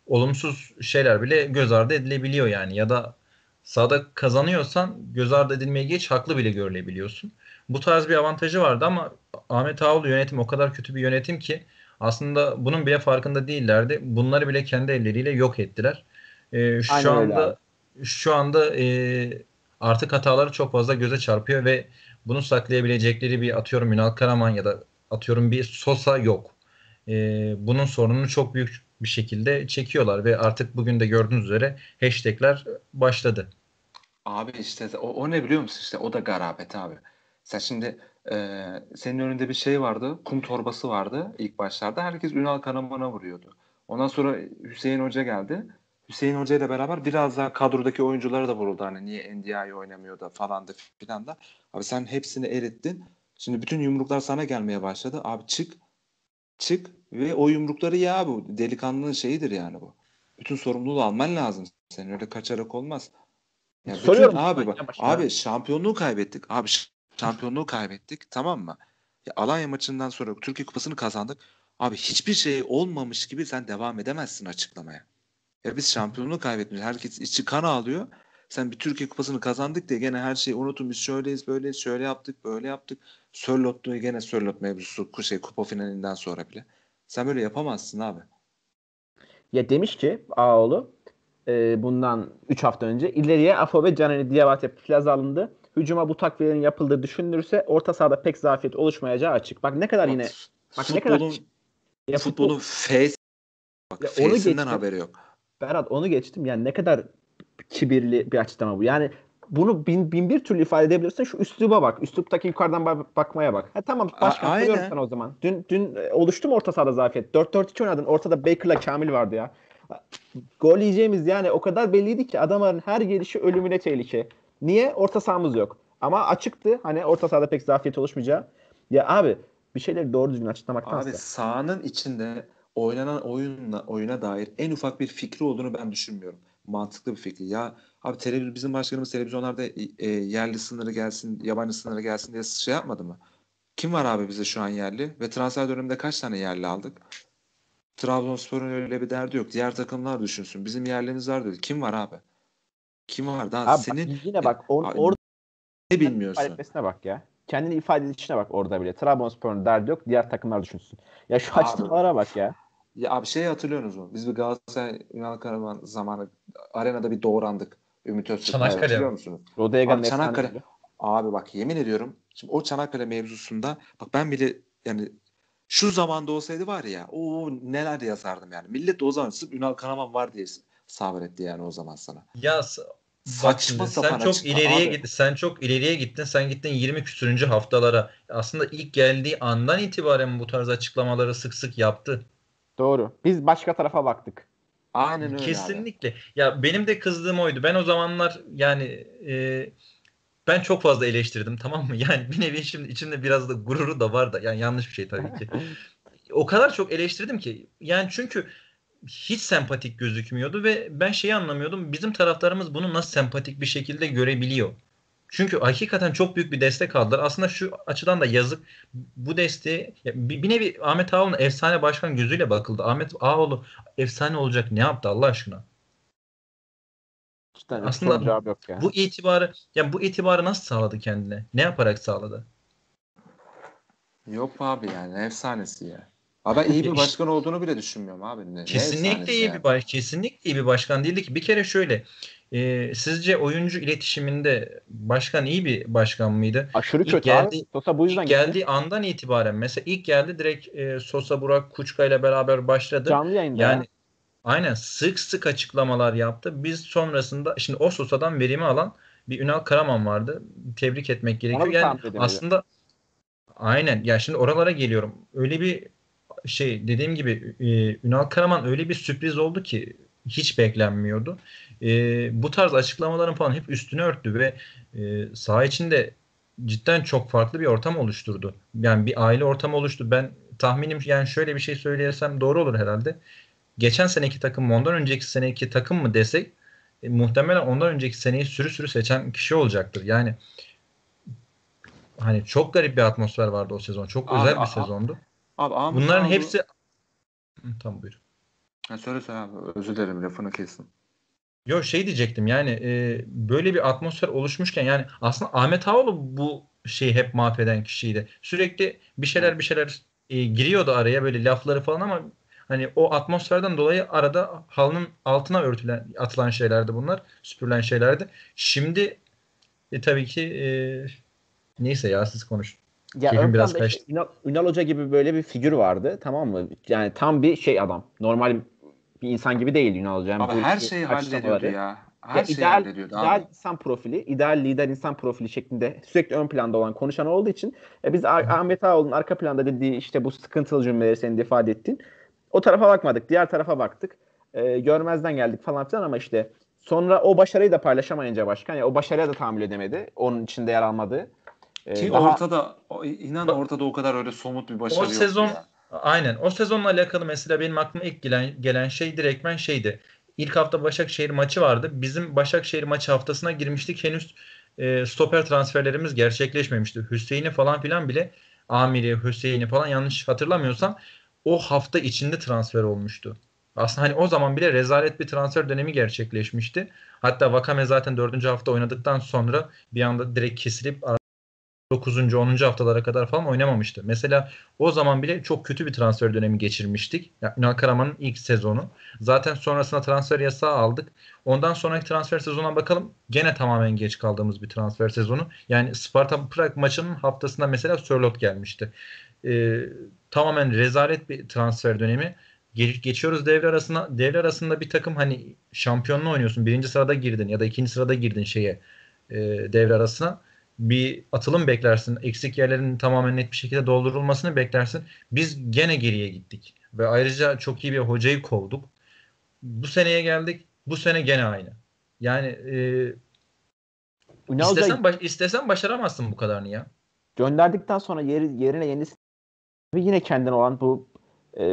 S2: olumsuz şeyler bile göz ardı edilebiliyor yani ya da sahada kazanıyorsan göz ardı edilmeye geç haklı bile görülebiliyorsun. Bu tarz bir avantajı vardı ama Ahmet Ağoğlu yönetim o kadar kötü bir yönetim ki aslında bunun bile farkında değillerdi. Bunları bile kendi elleriyle yok ettiler. Ee, şu Aynen anda şu anda e, artık hataları çok fazla göze çarpıyor ve bunu saklayabilecekleri bir atıyorum Ünal Karaman ya da atıyorum bir Sosa yok. E, bunun sorununu çok büyük bir şekilde çekiyorlar ve artık bugün de gördüğünüz üzere hashtagler başladı.
S1: Abi işte o, o ne biliyor musun işte o da garabet abi. Sen şimdi e, senin önünde bir şey vardı. Kum torbası vardı ilk başlarda. Herkes Ünal Karaman'a vuruyordu. Ondan sonra Hüseyin Hoca geldi. Hüseyin Hoca ile beraber biraz daha kadrodaki oyunculara da vuruldu. Hani niye NDI oynamıyor da falan da filan da. Abi sen hepsini erittin. Şimdi bütün yumruklar sana gelmeye başladı. Abi çık. Çık ve o yumrukları ya bu. Delikanlının şeyidir yani bu. Bütün sorumluluğu alman lazım. Senin öyle kaçarak olmaz. Yani Soruyorum. Abi bak. Abi şampiyonluğu kaybettik. Abi şampiyonluğu kaybettik. Tamam mı? Ya Alanya maçından sonra Türkiye Kupası'nı kazandık. Abi hiçbir şey olmamış gibi sen devam edemezsin açıklamaya. Ya biz şampiyonluğu kaybetmiş. Herkes içi kan ağlıyor. Sen bir Türkiye Kupası'nı kazandık diye gene her şeyi unutun. Biz şöyleyiz, böyleyiz, şöyle yaptık, böyle yaptık. Sörlot'u gene Sörlot mevzusu şey, kupa finalinden sonra bile. Sen böyle yapamazsın abi.
S3: Ya demiş ki Ağoğlu e, bundan 3 hafta önce ileriye Afo ve Canani Diabate plaza alındı. Hücuma bu takviyelerin yapıldığı düşünülürse orta sahada pek zafiyet oluşmayacağı açık. Bak ne kadar yine bak
S1: futbolun, ne kadar ya futbolun face bak ya onu geçtim, haberi yok.
S3: Berat onu geçtim. Yani ne kadar kibirli bir açıklama bu. Yani bunu bin, bin bir türlü ifade edebilirsin. Şu üsluba bak. Üsluptaki yukarıdan bak, bakmaya bak. Ha tamam başka söylüyorum sana o zaman. Dün dün e, oluştu mu orta sahada zafiyet? 4-4-2 oynadın. Ortada Baker'la Kamil vardı ya. Gol yiyeceğimiz yani o kadar belliydi ki adamların her gelişi ölümüne tehlike. Niye? Orta sahamız yok. Ama açıktı. Hani orta sahada pek zafiyet oluşmayacağı. Ya abi bir şeyleri doğru düzgün açıklamaktansa.
S1: Abi sahanın içinde oynanan oyunla oyuna dair en ufak bir fikri olduğunu ben düşünmüyorum. Mantıklı bir fikri. Ya abi televizyon bizim başkanımız televizyonlarda e, yerli sınırı gelsin, yabancı sınırı gelsin diye şey yapmadı mı? Kim var abi bize şu an yerli? Ve transfer döneminde kaç tane yerli aldık? Trabzonspor'un öyle bir derdi yok. Diğer takımlar düşünsün. Bizim yerlerimiz var dedi. Kim var abi? Kim var? Daha
S3: abi senin bak, yine bak or, or
S1: ne bilmiyorsun?
S3: bak ya. Kendini ifade edişine bak orada bile. Trabzonspor'un derdi yok. Diğer takımlar düşünsün. Ya şu açıklamalara bak ya.
S1: Ya abi şey hatırlıyorsunuz mu? Biz bir Galatasaray Ünal Karaman zamanı arenada bir doğrandık. Ümit Öztürk.
S2: Çanakkale. Hatırlıyor musunuz?
S3: Rodegan
S1: Çanakkale. Abi bak yemin ediyorum. Şimdi o Çanakkale mevzusunda bak ben bile yani Şu zamanda olsaydı var ya o neler yazardım yani. Millet de o zaman sırf Ünal Karaman var diye sabretti yani o zaman sana.
S2: Ya bak
S1: Saçma sapan
S2: sen çok ileriye
S1: abi.
S2: gittin. Sen çok ileriye gittin. Sen gittin 20 küsürüncü haftalara. Aslında ilk geldiği andan itibaren bu tarz açıklamaları sık sık yaptı.
S3: Doğru. Biz başka tarafa baktık.
S1: Aynen öyle abi.
S2: Kesinlikle. Ya benim de kızdığım oydu. Ben o zamanlar yani e, ben çok fazla eleştirdim tamam mı? Yani bir nevi şimdi içimde biraz da gururu da var da yani yanlış bir şey tabii ki. o kadar çok eleştirdim ki yani çünkü hiç sempatik gözükmüyordu ve ben şeyi anlamıyordum. Bizim taraftarımız bunu nasıl sempatik bir şekilde görebiliyor? Çünkü hakikaten çok büyük bir destek aldılar. Aslında şu açıdan da yazık. Bu desteği bir, bir nevi Ahmet Ağaoğlu'na efsane başkan gözüyle bakıldı. Ahmet Ağaoğlu efsane olacak ne yaptı Allah aşkına?
S3: Cidden
S2: Aslında
S3: Aslında cevap yok ya.
S2: Bu itibarı ya bu itibarı nasıl sağladı kendine? Ne yaparak sağladı?
S1: Yok abi yani efsanesi ya. Abi ben iyi bir
S2: İşte-
S1: başkan olduğunu bile düşünmüyorum abi. Ne, ne
S2: Kesinlikle
S1: efsanesi
S2: iyi
S1: yani?
S2: bir baş, kesinlikle iyi bir başkan değildi ki. Bir kere şöyle, e, sizce oyuncu iletişiminde başkan iyi bir başkan mıydı?
S3: Aşırı
S2: İlk
S3: kötü
S2: geldi-
S3: abi. Sosa bu yüzden
S2: geldiği andan itibaren mesela ilk geldi direkt e, Sosa Burak Kuçka ile beraber başladı.
S3: Canlı yayında.
S2: Yani aynen sık sık açıklamalar yaptı. Biz sonrasında şimdi o Sosa'dan verimi alan bir Ünal Karaman vardı. Tebrik etmek gerekiyor. Yani aslında aynen ya şimdi oralara geliyorum. Öyle bir şey dediğim gibi e, Ünal Karaman öyle bir sürpriz oldu ki hiç beklenmiyordu. E, bu tarz açıklamaların falan hep üstünü örttü ve e, saha içinde cidden çok farklı bir ortam oluşturdu. Yani bir aile ortamı oluştu. Ben tahminim yani şöyle bir şey söyleyesem doğru olur herhalde. Geçen seneki takım ondan önceki seneki takım mı desek e, muhtemelen ondan önceki seneyi sürü sürü seçen kişi olacaktır. Yani hani çok garip bir atmosfer vardı o sezon. Çok
S1: Abi,
S2: özel bir
S1: a-
S2: sezondu.
S1: Abi Ahmet
S2: Bunların
S1: Ağaoğlu-
S2: hepsi Hı, tamam buyur.
S1: Ha, söyle söyle abi özür dilerim lafını kestim.
S2: Yo şey diyecektim yani e, böyle bir atmosfer oluşmuşken yani aslında Ahmet Ağaoğlu bu şeyi hep mahveden kişiydi. Sürekli bir şeyler bir şeyler e, giriyordu araya böyle lafları falan ama hani o atmosferden dolayı arada halının altına örtülen atılan şeylerdi bunlar. Süpürülen şeylerdi. Şimdi e, tabii ki e, neyse ya siz konuşun.
S3: Ya
S2: Keyfim
S3: ön
S2: biraz
S3: işte
S2: kaçtı.
S3: Ünal, Ünal Hoca gibi böyle bir figür vardı tamam mı? Yani tam bir şey adam. Normal bir insan gibi değil Ünal Hoca. Yani
S1: Abi
S3: bu
S1: her şeyi hallediyordu ya. Her
S3: Ya
S1: şeyi
S3: ideal,
S1: hallediyordu
S3: ideal
S1: abi.
S3: insan profili, ideal lider insan profili şeklinde sürekli ön planda olan konuşan olduğu için e, biz Ah- Ahmet Ağaoğlu'nun arka planda dediği işte bu sıkıntılı cümleleri senin de ifade ettin. O tarafa bakmadık, diğer tarafa baktık. E, görmezden geldik falan filan ama işte sonra o başarıyı da paylaşamayınca başkan ya o başarıya da tahammül edemedi. Onun içinde yer almadı. E,
S1: Ki
S3: daha-
S1: ortada inan ortada o kadar öyle somut bir başarı
S2: O
S1: yoktu
S2: sezon
S1: ya.
S2: aynen o sezonla alakalı mesela benim aklıma ilk gelen, gelen şey direktmen şeydi. İlk hafta Başakşehir maçı vardı. Bizim Başakşehir maçı haftasına girmiştik. Henüz e, stoper transferlerimiz gerçekleşmemişti. Hüseyin'i falan filan bile Amiri, Hüseyin'i falan yanlış hatırlamıyorsam o hafta içinde transfer olmuştu. Aslında hani o zaman bile rezalet bir transfer dönemi gerçekleşmişti. Hatta Vakame zaten 4. hafta oynadıktan sonra bir anda direkt kesilip 9. 10. haftalara kadar falan oynamamıştı. Mesela o zaman bile çok kötü bir transfer dönemi geçirmiştik. Yani Ünal Karaman'ın ilk sezonu. Zaten sonrasında transfer yasağı aldık. Ondan sonraki transfer sezonuna bakalım. Gene tamamen geç kaldığımız bir transfer sezonu. Yani Sparta Prag maçının haftasında mesela Sörlot gelmişti. Ee, tamamen rezalet bir transfer dönemi. Ge- geçiyoruz devre arasına. Devre arasında bir takım hani şampiyonluğu oynuyorsun. Birinci sırada girdin ya da ikinci sırada girdin şeye e, devre arasına bir atılım beklersin. Eksik yerlerin tamamen net bir şekilde doldurulmasını beklersin. Biz gene geriye gittik. Ve ayrıca çok iyi bir hocayı kovduk. Bu seneye geldik. Bu sene gene aynı. Yani e,
S3: Ünal
S2: istesen, baş- istesen başaramazsın bu kadarını ya.
S3: gönderdikten sonra yeri, yerine yenisi yine kendine olan bu e,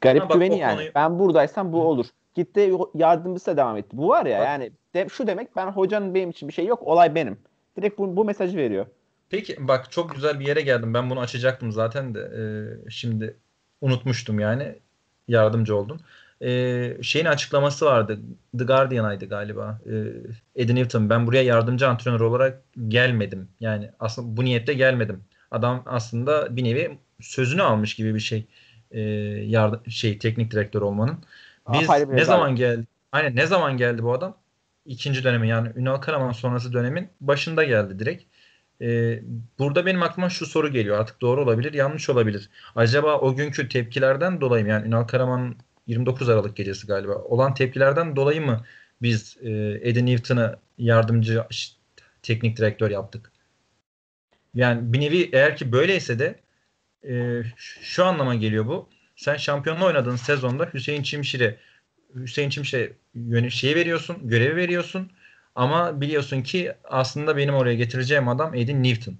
S3: garip
S2: Ha bak,
S3: güveni yani.
S2: konuyu-
S3: Ben buradaysam bu olur. Gitti yardımcısı da devam etti. Bu var ya
S2: Bak-
S3: yani de, şu demek ben hocanın benim için bir şey yok olay benim. Direkt bu, bu mesajı veriyor.
S2: Peki bak çok güzel bir yere geldim. Ben bunu açacaktım zaten de e, şimdi unutmuştum yani. Yardımcı oldun. E, şeyin açıklaması vardı. The Guardian'aydı galiba. E, Eddie Newton ben buraya yardımcı antrenör olarak gelmedim. Yani aslında bu niyetle gelmedim. Adam aslında bir nevi sözünü almış gibi bir şey. E, yardım, şey teknik direktör olmanın. Biz
S3: bir
S2: ne zaman geldi? Aynen ne zaman geldi bu adam? İkinci dönemi yani Ünal Karaman sonrası dönemin başında geldi direkt. E, burada benim aklıma şu soru geliyor. Artık doğru olabilir, yanlış olabilir. Acaba o günkü tepkilerden dolayı mı? Yani Ünal Karaman'ın 29 Aralık gecesi galiba. Olan tepkilerden dolayı mı biz e, Eddie Newton'ı yardımcı teknik direktör yaptık? Yani bir nevi eğer ki böyleyse de e, şu anlama geliyor bu. Sen şampiyonla oynadığın sezonda Hüseyin Çimşir'e Hüseyin Çimşir'e yönü şeyi veriyorsun, görevi veriyorsun. Ama biliyorsun ki aslında benim oraya getireceğim adam Eddie Newton.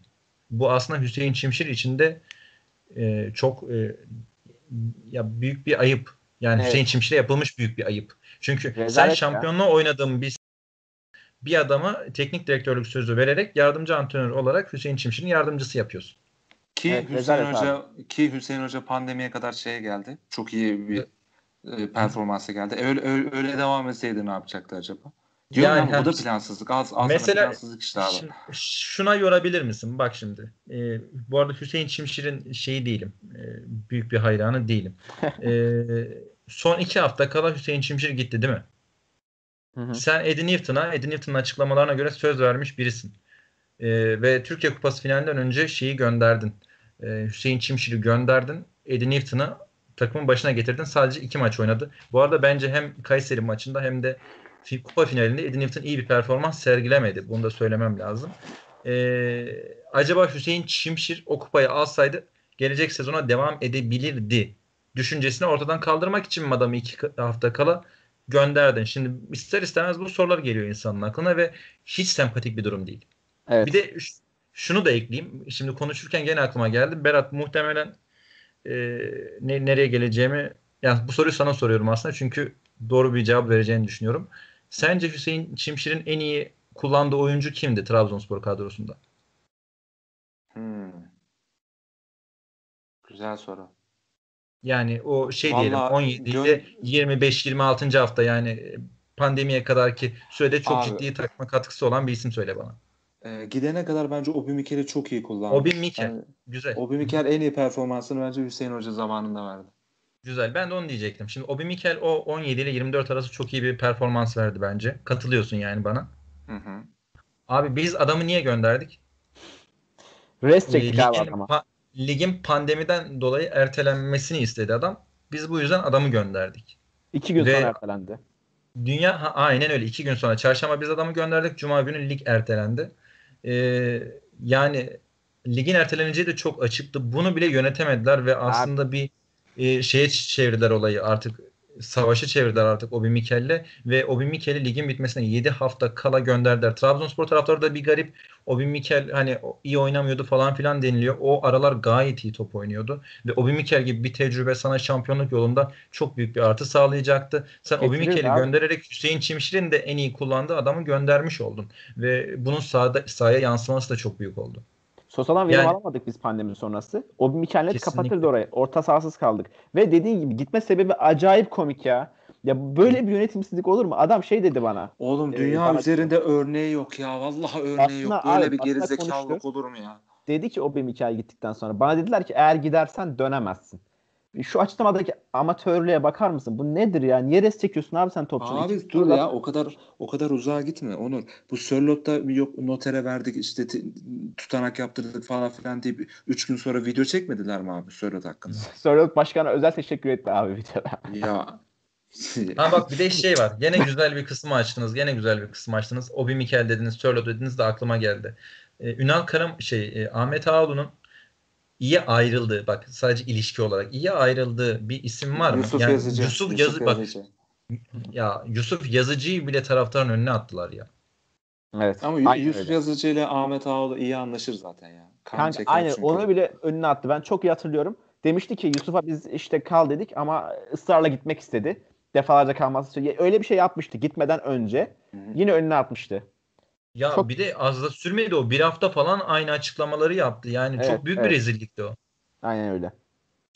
S2: Bu aslında Hüseyin Çimşir için de e, çok e, ya büyük bir ayıp. Yani evet. Hüseyin Çimşir'e yapılmış büyük bir ayıp. Çünkü Rezalet sen şampiyonluğa ya. oynadığın bir bir adama teknik direktörlük sözü vererek yardımcı antrenör olarak Hüseyin Çimşir'in yardımcısı yapıyorsun.
S1: Ki evet, Hüseyin Hoca abi. ki Hüseyin Hoca pandemiye kadar şeye geldi. Çok iyi bir e, performansa geldi. E, öyle, öyle, öyle devam etseydi ne yapacaktı acaba? Diyorum yani, ama bu da plansızlık. Az, az mesela plansızlık işte abi.
S2: Şuna yorabilir misin? Bak şimdi. E, bu arada Hüseyin Çimşir'in şeyi değilim. E, büyük bir hayranı değilim. e, son iki hafta kala Hüseyin Çimşir gitti değil mi? Hı hı. Sen Eddie Newton'a, Eddie Newton'un açıklamalarına göre söz vermiş birisin. E, ve Türkiye Kupası finalinden önce şeyi gönderdin. E, Hüseyin Çimşir'i gönderdin. Eddie Newton'ı takımın başına getirdin. Sadece iki maç oynadı. Bu arada bence hem Kayseri maçında hem de kupa finalinde Eddie Newton iyi bir performans sergilemedi. Bunu da söylemem lazım. Ee, acaba Hüseyin Çimşir o kupayı alsaydı gelecek sezona devam edebilirdi düşüncesini ortadan kaldırmak için mi adamı iki hafta kala gönderdin? Şimdi ister istemez bu sorular geliyor insanın aklına ve hiç sempatik bir durum değil. Evet. Bir de şunu da ekleyeyim. Şimdi konuşurken gene aklıma geldi. Berat muhtemelen e, ne, nereye geleceğimi yani bu soruyu sana soruyorum aslında çünkü doğru bir cevap vereceğini düşünüyorum. Sence Hüseyin Çimşir'in en iyi kullandığı oyuncu kimdi Trabzonspor kadrosunda?
S1: Hmm. Güzel soru.
S2: Yani o şey Vallahi diyelim 17 ile 25-26. hafta yani pandemiye kadar ki sürede çok Abi, ciddi takma katkısı olan bir isim söyle bana.
S1: E, gidene kadar bence Obi Mikel'i çok iyi kullandı.
S2: Obi Mikel. Yani, Güzel.
S1: Obi Mikel en iyi performansını bence Hüseyin Hoca zamanında verdi.
S2: Güzel. Ben de onu diyecektim. Şimdi Obi Mikel o 17 ile 24 arası çok iyi bir performans verdi bence. Katılıyorsun yani bana. Hı hı. Abi biz adamı niye gönderdik?
S3: Rest çektik abi adama. Pa-
S2: ligin pandemiden dolayı ertelenmesini istedi adam. Biz bu yüzden adamı gönderdik.
S3: İki gün Ve sonra ertelendi.
S2: Dünya ha, aynen öyle. iki gün sonra. Çarşamba biz adamı gönderdik. Cuma günü lig ertelendi. Ee, yani ligin erteleneceği de çok açıktı. Bunu bile yönetemediler ve aslında Abi. bir e, şeye çevirdiler olayı artık savaşı çevirdiler artık Obi Mikel'le ve Obi Mikel'i ligin bitmesine 7 hafta kala gönderdiler. Trabzonspor taraftarı da bir garip Obi Mikel hani iyi oynamıyordu falan filan deniliyor. O aralar gayet iyi top oynuyordu ve Obi Mikel gibi bir tecrübe sana şampiyonluk yolunda çok büyük bir artı sağlayacaktı. Sen Obi Mikel'i göndererek Hüseyin Çimşir'in de en iyi kullandığı adamı göndermiş oldun ve bunun sahada, sahaya yansıması da çok büyük oldu.
S3: Sosa'dan verim yani, alamadık biz pandemi sonrası. O bir Mikel kapatırdı orayı. Orta sahasız kaldık. Ve dediğin gibi gitme sebebi acayip komik ya. Ya böyle bir yönetimsizlik olur mu? Adam şey dedi bana.
S1: Oğlum e, dünya bana, üzerinde örneği yok ya. Vallahi örneği yok. Böyle abi, bir gerizekalılık olur mu ya?
S3: Dedi ki o bir Mikel gittikten sonra. Bana dediler ki eğer gidersen dönemezsin şu açıklamadaki amatörlüğe bakar mısın? Bu nedir ya? Niye res çekiyorsun abi sen topçunu?
S1: Abi dur ya o kadar o kadar uzağa gitme Onur. Bu Sörlot'ta yok notere verdik işte tutanak yaptırdık falan filan diye 3 gün sonra video çekmediler mi abi Sörlot hakkında?
S3: Sörlot başkana özel teşekkür etti abi videoda.
S1: Ya
S2: ha bak bir de şey var. Gene güzel bir kısmı açtınız. Gene güzel bir kısmı açtınız. Obi Mikel dediniz, Sörlot dediniz de aklıma geldi. Ee, Ünal Karam şey e, Ahmet Ağaoğlu'nun iyi ayrıldığı bak sadece ilişki olarak iyi ayrıldığı bir isim var mı?
S1: Yusuf yani Yazıcı.
S2: Yusuf, Yusuf Yazı Yazıcı. bak ya Yusuf Yazıcı'yı bile taraftarın önüne attılar ya.
S1: Evet. Ama aynen Yusuf öyle. Yazıcı ile Ahmet Ağaoğlu iyi anlaşır zaten ya.
S3: Kanka, aynen çünkü. onu bile önüne attı. Ben çok iyi hatırlıyorum. Demişti ki Yusuf'a biz işte kal dedik ama ısrarla gitmek istedi. Defalarca kalması istiyor. Öyle bir şey yapmıştı gitmeden önce. Hı-hı. Yine önüne atmıştı.
S2: Ya çok... bir de az da sürmedi o. Bir hafta falan aynı açıklamaları yaptı. Yani evet, çok büyük evet. bir rezillikti o.
S3: Aynen öyle.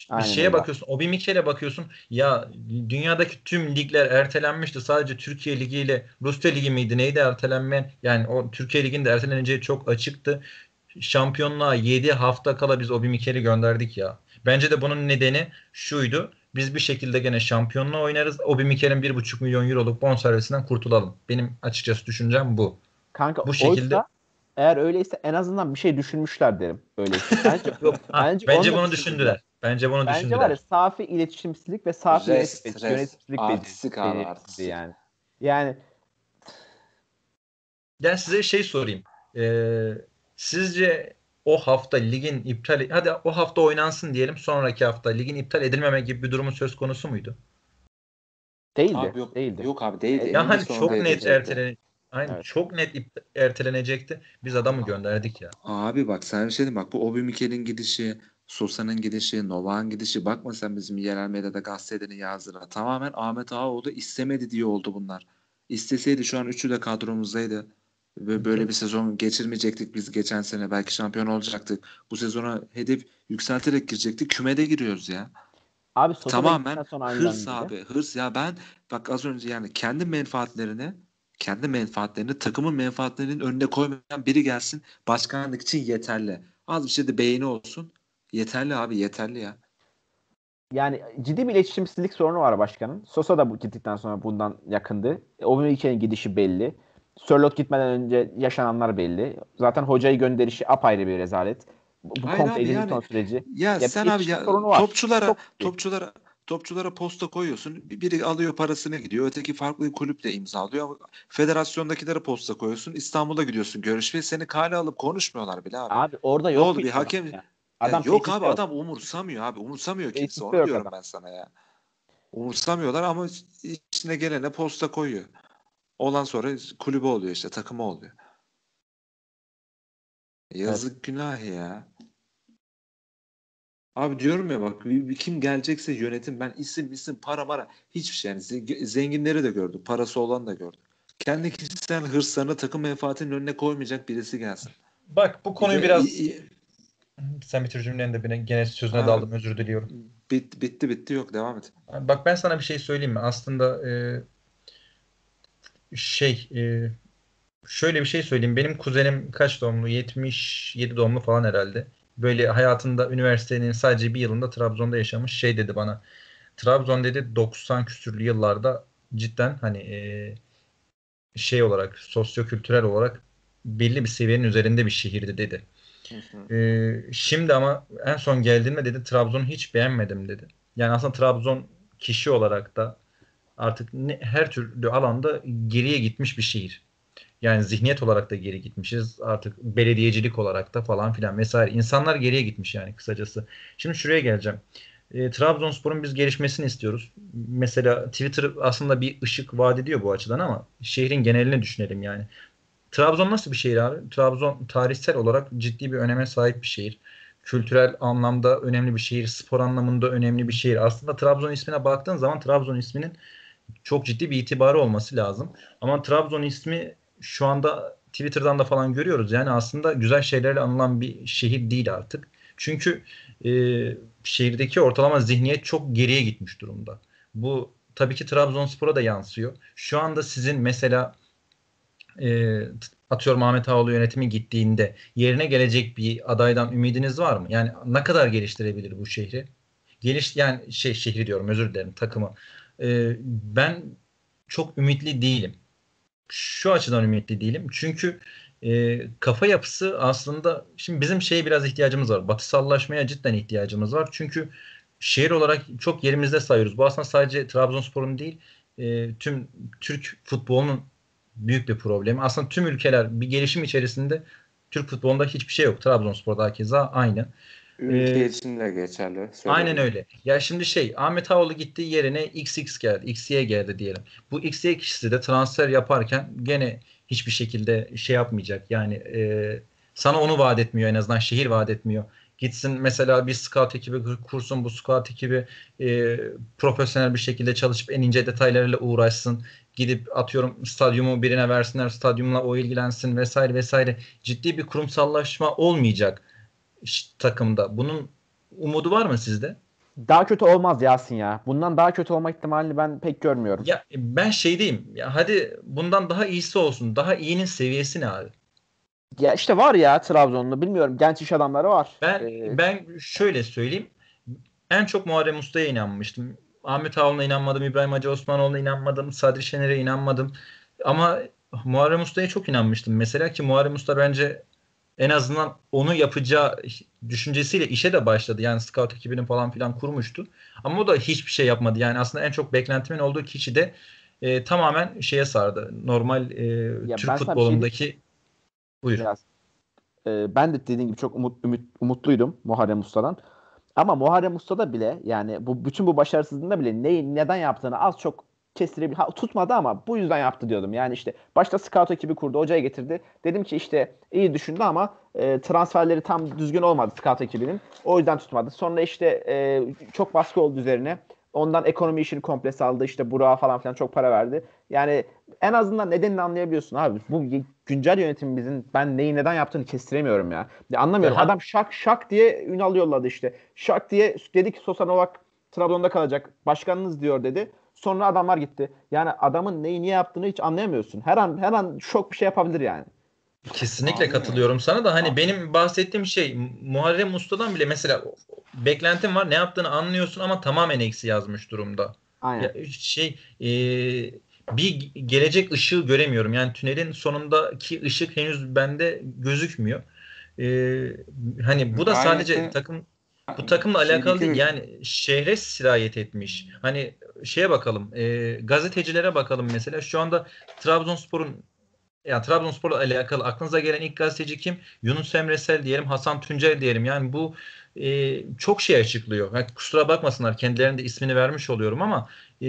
S2: Aynen bir şeye öyle. bakıyorsun. Obi Mikel'e bakıyorsun. Ya dünyadaki tüm ligler ertelenmişti. Sadece Türkiye Ligi ile Rusya Ligi miydi? Neydi ertelenmeyen? Yani o Türkiye Ligi'nin de erteleneceği çok açıktı. Şampiyonluğa 7 hafta kala biz Obi Mikel'i gönderdik ya. Bence de bunun nedeni şuydu. Biz bir şekilde gene şampiyonluğa oynarız. Obi Mikel'in 1,5 milyon euroluk bonservisinden kurtulalım. Benim açıkçası düşüncem bu.
S3: Kanka bu şekilde oysa eğer öyleyse en azından bir şey düşünmüşler derim. Öyleyse. Bence, yok, bence,
S2: bence bunu düşündüler. Bence bunu
S3: Bence
S2: düşündüler.
S3: var ya safi iletişimsizlik ve safi
S1: Rest,
S3: yönetim-
S1: rest.
S3: yönetimsizlik
S1: artistik.
S3: yani. Yani
S2: Ben size şey sorayım. Ee, sizce o hafta ligin iptal hadi o hafta oynansın diyelim sonraki hafta ligin iptal edilmeme gibi bir durumun söz konusu muydu?
S3: değildi.
S1: Abi yok,
S3: değildi.
S1: yok abi değildi.
S3: Ya
S2: hani çok net ertelen Aynen
S3: Evet.
S2: çok net ip- ertelenecekti. Biz adamı gönderdik ya.
S1: Abi bak sen bir şey diyeyim bak bu Obi Mikel'in gidişi, Sosa'nın gidişi, Novak'ın gidişi bakma sen bizim yerel medyada gazetelerin yazdığına. Tamamen Ahmet Ağaoğlu istemedi diye oldu bunlar. İsteseydi şu an üçü de kadromuzdaydı. Ve böyle bir sezon geçirmeyecektik biz geçen sene. Belki şampiyon olacaktık. Bu sezona hedef yükselterek girecektik. Kümede giriyoruz ya.
S3: Abi Sosa
S1: Tamamen hırs abi. Hırs ya ben bak az önce yani kendi menfaatlerini kendi menfaatlerini takımın menfaatlerinin önüne koymayan biri gelsin başkanlık için yeterli. Az bir şey de beğeni olsun. Yeterli abi yeterli ya.
S3: Yani ciddi bir iletişimsizlik sorunu var başkanın. Sosa da bu gittikten sonra bundan yakındı. Obamecano'nun gidişi belli. Sörlot gitmeden önce yaşananlar belli. Zaten hocayı gönderişi apayrı bir rezalet. Bu,
S1: Aynen
S3: komple
S1: abi, yani-
S3: süreci.
S1: Ya,
S3: Ya
S1: sen abi ya topçulara topçulara topçulara posta koyuyorsun. Bir- Biri alıyor parasını gidiyor. Öteki farklı bir kulüple imzalıyor. Federasyondakilere posta koyuyorsun. İstanbul'a gidiyorsun görüşmeye. Seni kale alıp konuşmuyorlar bile abi.
S3: Abi orada
S1: Ne
S3: yok
S1: oldu, bir hakem-
S3: ya.
S1: Ya
S3: Adam
S1: yok abi
S3: yok.
S1: adam umursamıyor abi. Umursamıyor kimse. Onu diyorum
S3: adam.
S1: ben sana ya. Umursamıyorlar ama içine gelene posta koyuyor. Olan sonra kulübü oluyor işte takımı oluyor. Yazık günah ya. Abi diyorum ya bak kim gelecekse yönetim ben isim isim para mara hiçbir şey yani ze- zenginleri de gördük parası olan da gördük. Kendi kişisel hırslarını takım menfaatinin önüne koymayacak birisi gelsin.
S2: Bak bu konuyu biraz sen bitir cümleni de gene sözüne
S1: Ha.
S2: daldım özür diliyorum.
S1: bit, bitti bitti yok devam et.
S2: Bak ben sana bir şey söyleyeyim mi? Aslında e, şey e, şöyle bir şey söyleyeyim. Benim kuzenim kaç doğumlu? 77 doğumlu falan herhalde. Böyle hayatında üniversitenin sadece bir yılında Trabzon'da yaşamış. Şey dedi bana. Trabzon dedi 90 küsürlü yıllarda cidden hani e, şey olarak sosyokültürel olarak belli bir seviyenin üzerinde bir şehirdi dedi. Ee, şimdi ama en son geldiğimde dedi Trabzon'u hiç beğenmedim dedi. Yani aslında Trabzon kişi olarak da artık ne, her türlü alanda geriye gitmiş bir şehir. Yani zihniyet olarak da geri gitmişiz. Artık belediyecilik olarak da falan filan vesaire. İnsanlar geriye gitmiş yani kısacası. Şimdi şuraya geleceğim. E, Trabzonspor'un biz gelişmesini istiyoruz. Mesela Twitter aslında bir ışık vaat ediyor bu açıdan ama şehrin genelini düşünelim yani. Trabzon nasıl bir şehir abi? Trabzon tarihsel olarak ciddi bir öneme sahip bir şehir. Kültürel anlamda önemli bir şehir, spor anlamında önemli bir şehir. Aslında Trabzon ismine baktığın zaman Trabzon isminin çok ciddi bir itibarı olması lazım. Ama Trabzon ismi şu anda Twitter'dan da falan görüyoruz. Yani aslında güzel şeylerle anılan bir şehir değil artık. Çünkü e, şehirdeki ortalama zihniyet çok geriye gitmiş durumda. Bu tabii ki Trabzonspor'a da yansıyor. Şu anda sizin mesela e, atıyorum Ahmet Ağaoğlu yönetimi gittiğinde yerine gelecek bir adaydan ümidiniz var mı? Yani ne kadar geliştirebilir bu şehri? Geliş yani şey şehri diyorum özür dilerim takımı. E, ben çok ümitli değilim. Şu açıdan ümitli değilim. Çünkü e, kafa yapısı aslında şimdi bizim şeye biraz ihtiyacımız var. Batısallaşmaya cidden ihtiyacımız var. Çünkü şehir olarak çok yerimizde sayıyoruz. Bu aslında sadece Trabzonspor'un değil e, tüm Türk futbolunun büyük bir problemi. Aslında tüm ülkeler bir gelişim içerisinde Türk futbolunda hiçbir şey yok. Trabzonspor'da hakeza aynı.
S1: Ülke
S2: Ee,
S1: için de geçerli. Söyle
S2: Aynen öyle. Ya şimdi şey Ahmet Ağaoğlu gittiği yerine XX geldi. XY geldi diyelim. Bu XY kişisi de transfer yaparken gene hiçbir şekilde şey yapmayacak. Yani e, sana onu vaat etmiyor en azından. Şehir vaat etmiyor. Gitsin mesela bir scout ekibi kursun. Bu scout ekibi e, profesyonel bir şekilde çalışıp en ince detaylarıyla uğraşsın. Gidip atıyorum stadyumu birine versinler. Stadyumla o ilgilensin vesaire vesaire. Ciddi bir kurumsallaşma olmayacak takımda. Bunun umudu var mı sizde?
S3: Daha kötü olmaz Yasin ya. Bundan daha kötü olma ihtimalini ben pek görmüyorum.
S2: Ya ben şey diyeyim. Ya hadi bundan daha iyisi olsun. Daha iyinin seviyesi ne abi?
S3: Ya işte var ya Trabzonlu bilmiyorum genç iş adamları var.
S2: Ben
S3: Ee,
S2: ben şöyle söyleyeyim. En çok Muharrem Usta'ya inanmıştım. Ahmet Ağaoğlu'na inanmadım. İbrahim Hacı Osmanoğlu'na inanmadım. Sadri Şener'e inanmadım. Ama Muharrem Usta'ya çok inanmıştım. Mesela ki Muharrem Usta bence en azından onu yapacağı düşüncesiyle işe de başladı. Yani scout ekibini falan filan kurmuştu. Ama o da hiçbir şey yapmadı. Yani aslında en çok beklentimin olduğu kişi de e, tamamen şeye sardı. Normal e,
S3: Ya
S2: Türk
S3: şey
S2: futbolundaki buyur.
S3: Biraz. Ee, ben de dediğim gibi çok umut, ümit, umutluydum Muharrem Usta'dan. Ama Muharrem Usta'da bile yani bu bütün bu başarısızlığında bile neyi neden yaptığını az çok kestirebilir. Ha, tutmadı ama bu yüzden yaptı diyordum. Yani işte başta scout ekibi kurdu, hocaya getirdi. Dedim ki işte iyi düşündü ama e, transferleri tam düzgün olmadı scout ekibinin. O yüzden tutmadı. Sonra işte e, çok baskı oldu üzerine. Ondan ekonomi işini komple saldı. İşte Burak'a falan filan çok para verdi. Yani en azından nedenini anlayabiliyorsun abi. Bu güncel yönetimimizin ben neyi neden yaptığını kestiremiyorum ya. ya anlamıyorum.
S2: Ya,
S3: Adam şak şak diye Ünal yolladı işte. Şak diye dedi ki Sosa Novak Trabzon'da kalacak. Başkanınız diyor dedi. Sonra adamlar gitti. Yani adamın neyi niye yaptığını hiç anlayamıyorsun. Her an her an şok bir şey yapabilir yani.
S2: Kesinlikle
S1: Abi.
S2: katılıyorum sana da hani benim bahsettiğim şey Muharrem Usta'dan bile mesela beklentim var ne yaptığını anlıyorsun ama tamamen eksi yazmış durumda.
S3: Aynen.
S2: Ya şey e, bir gelecek ışığı göremiyorum. Yani tünelin sonundaki ışık henüz bende gözükmüyor. E, hani bu da sadece
S1: de-
S2: takım bu takımla
S1: Şey
S2: alakalı değil. Yani şehre sirayet etmiş. Hani şeye bakalım. e, gazetecilere bakalım mesela. Şu anda Trabzonspor'un ya Trabzonspor'la alakalı aklınıza gelen ilk gazeteci kim? Yunus Emresel diyelim, Hasan Tuncel diyelim. Yani bu e, çok şey açıklıyor. Yani kusura bakmasınlar kendilerinde ismini vermiş oluyorum ama e,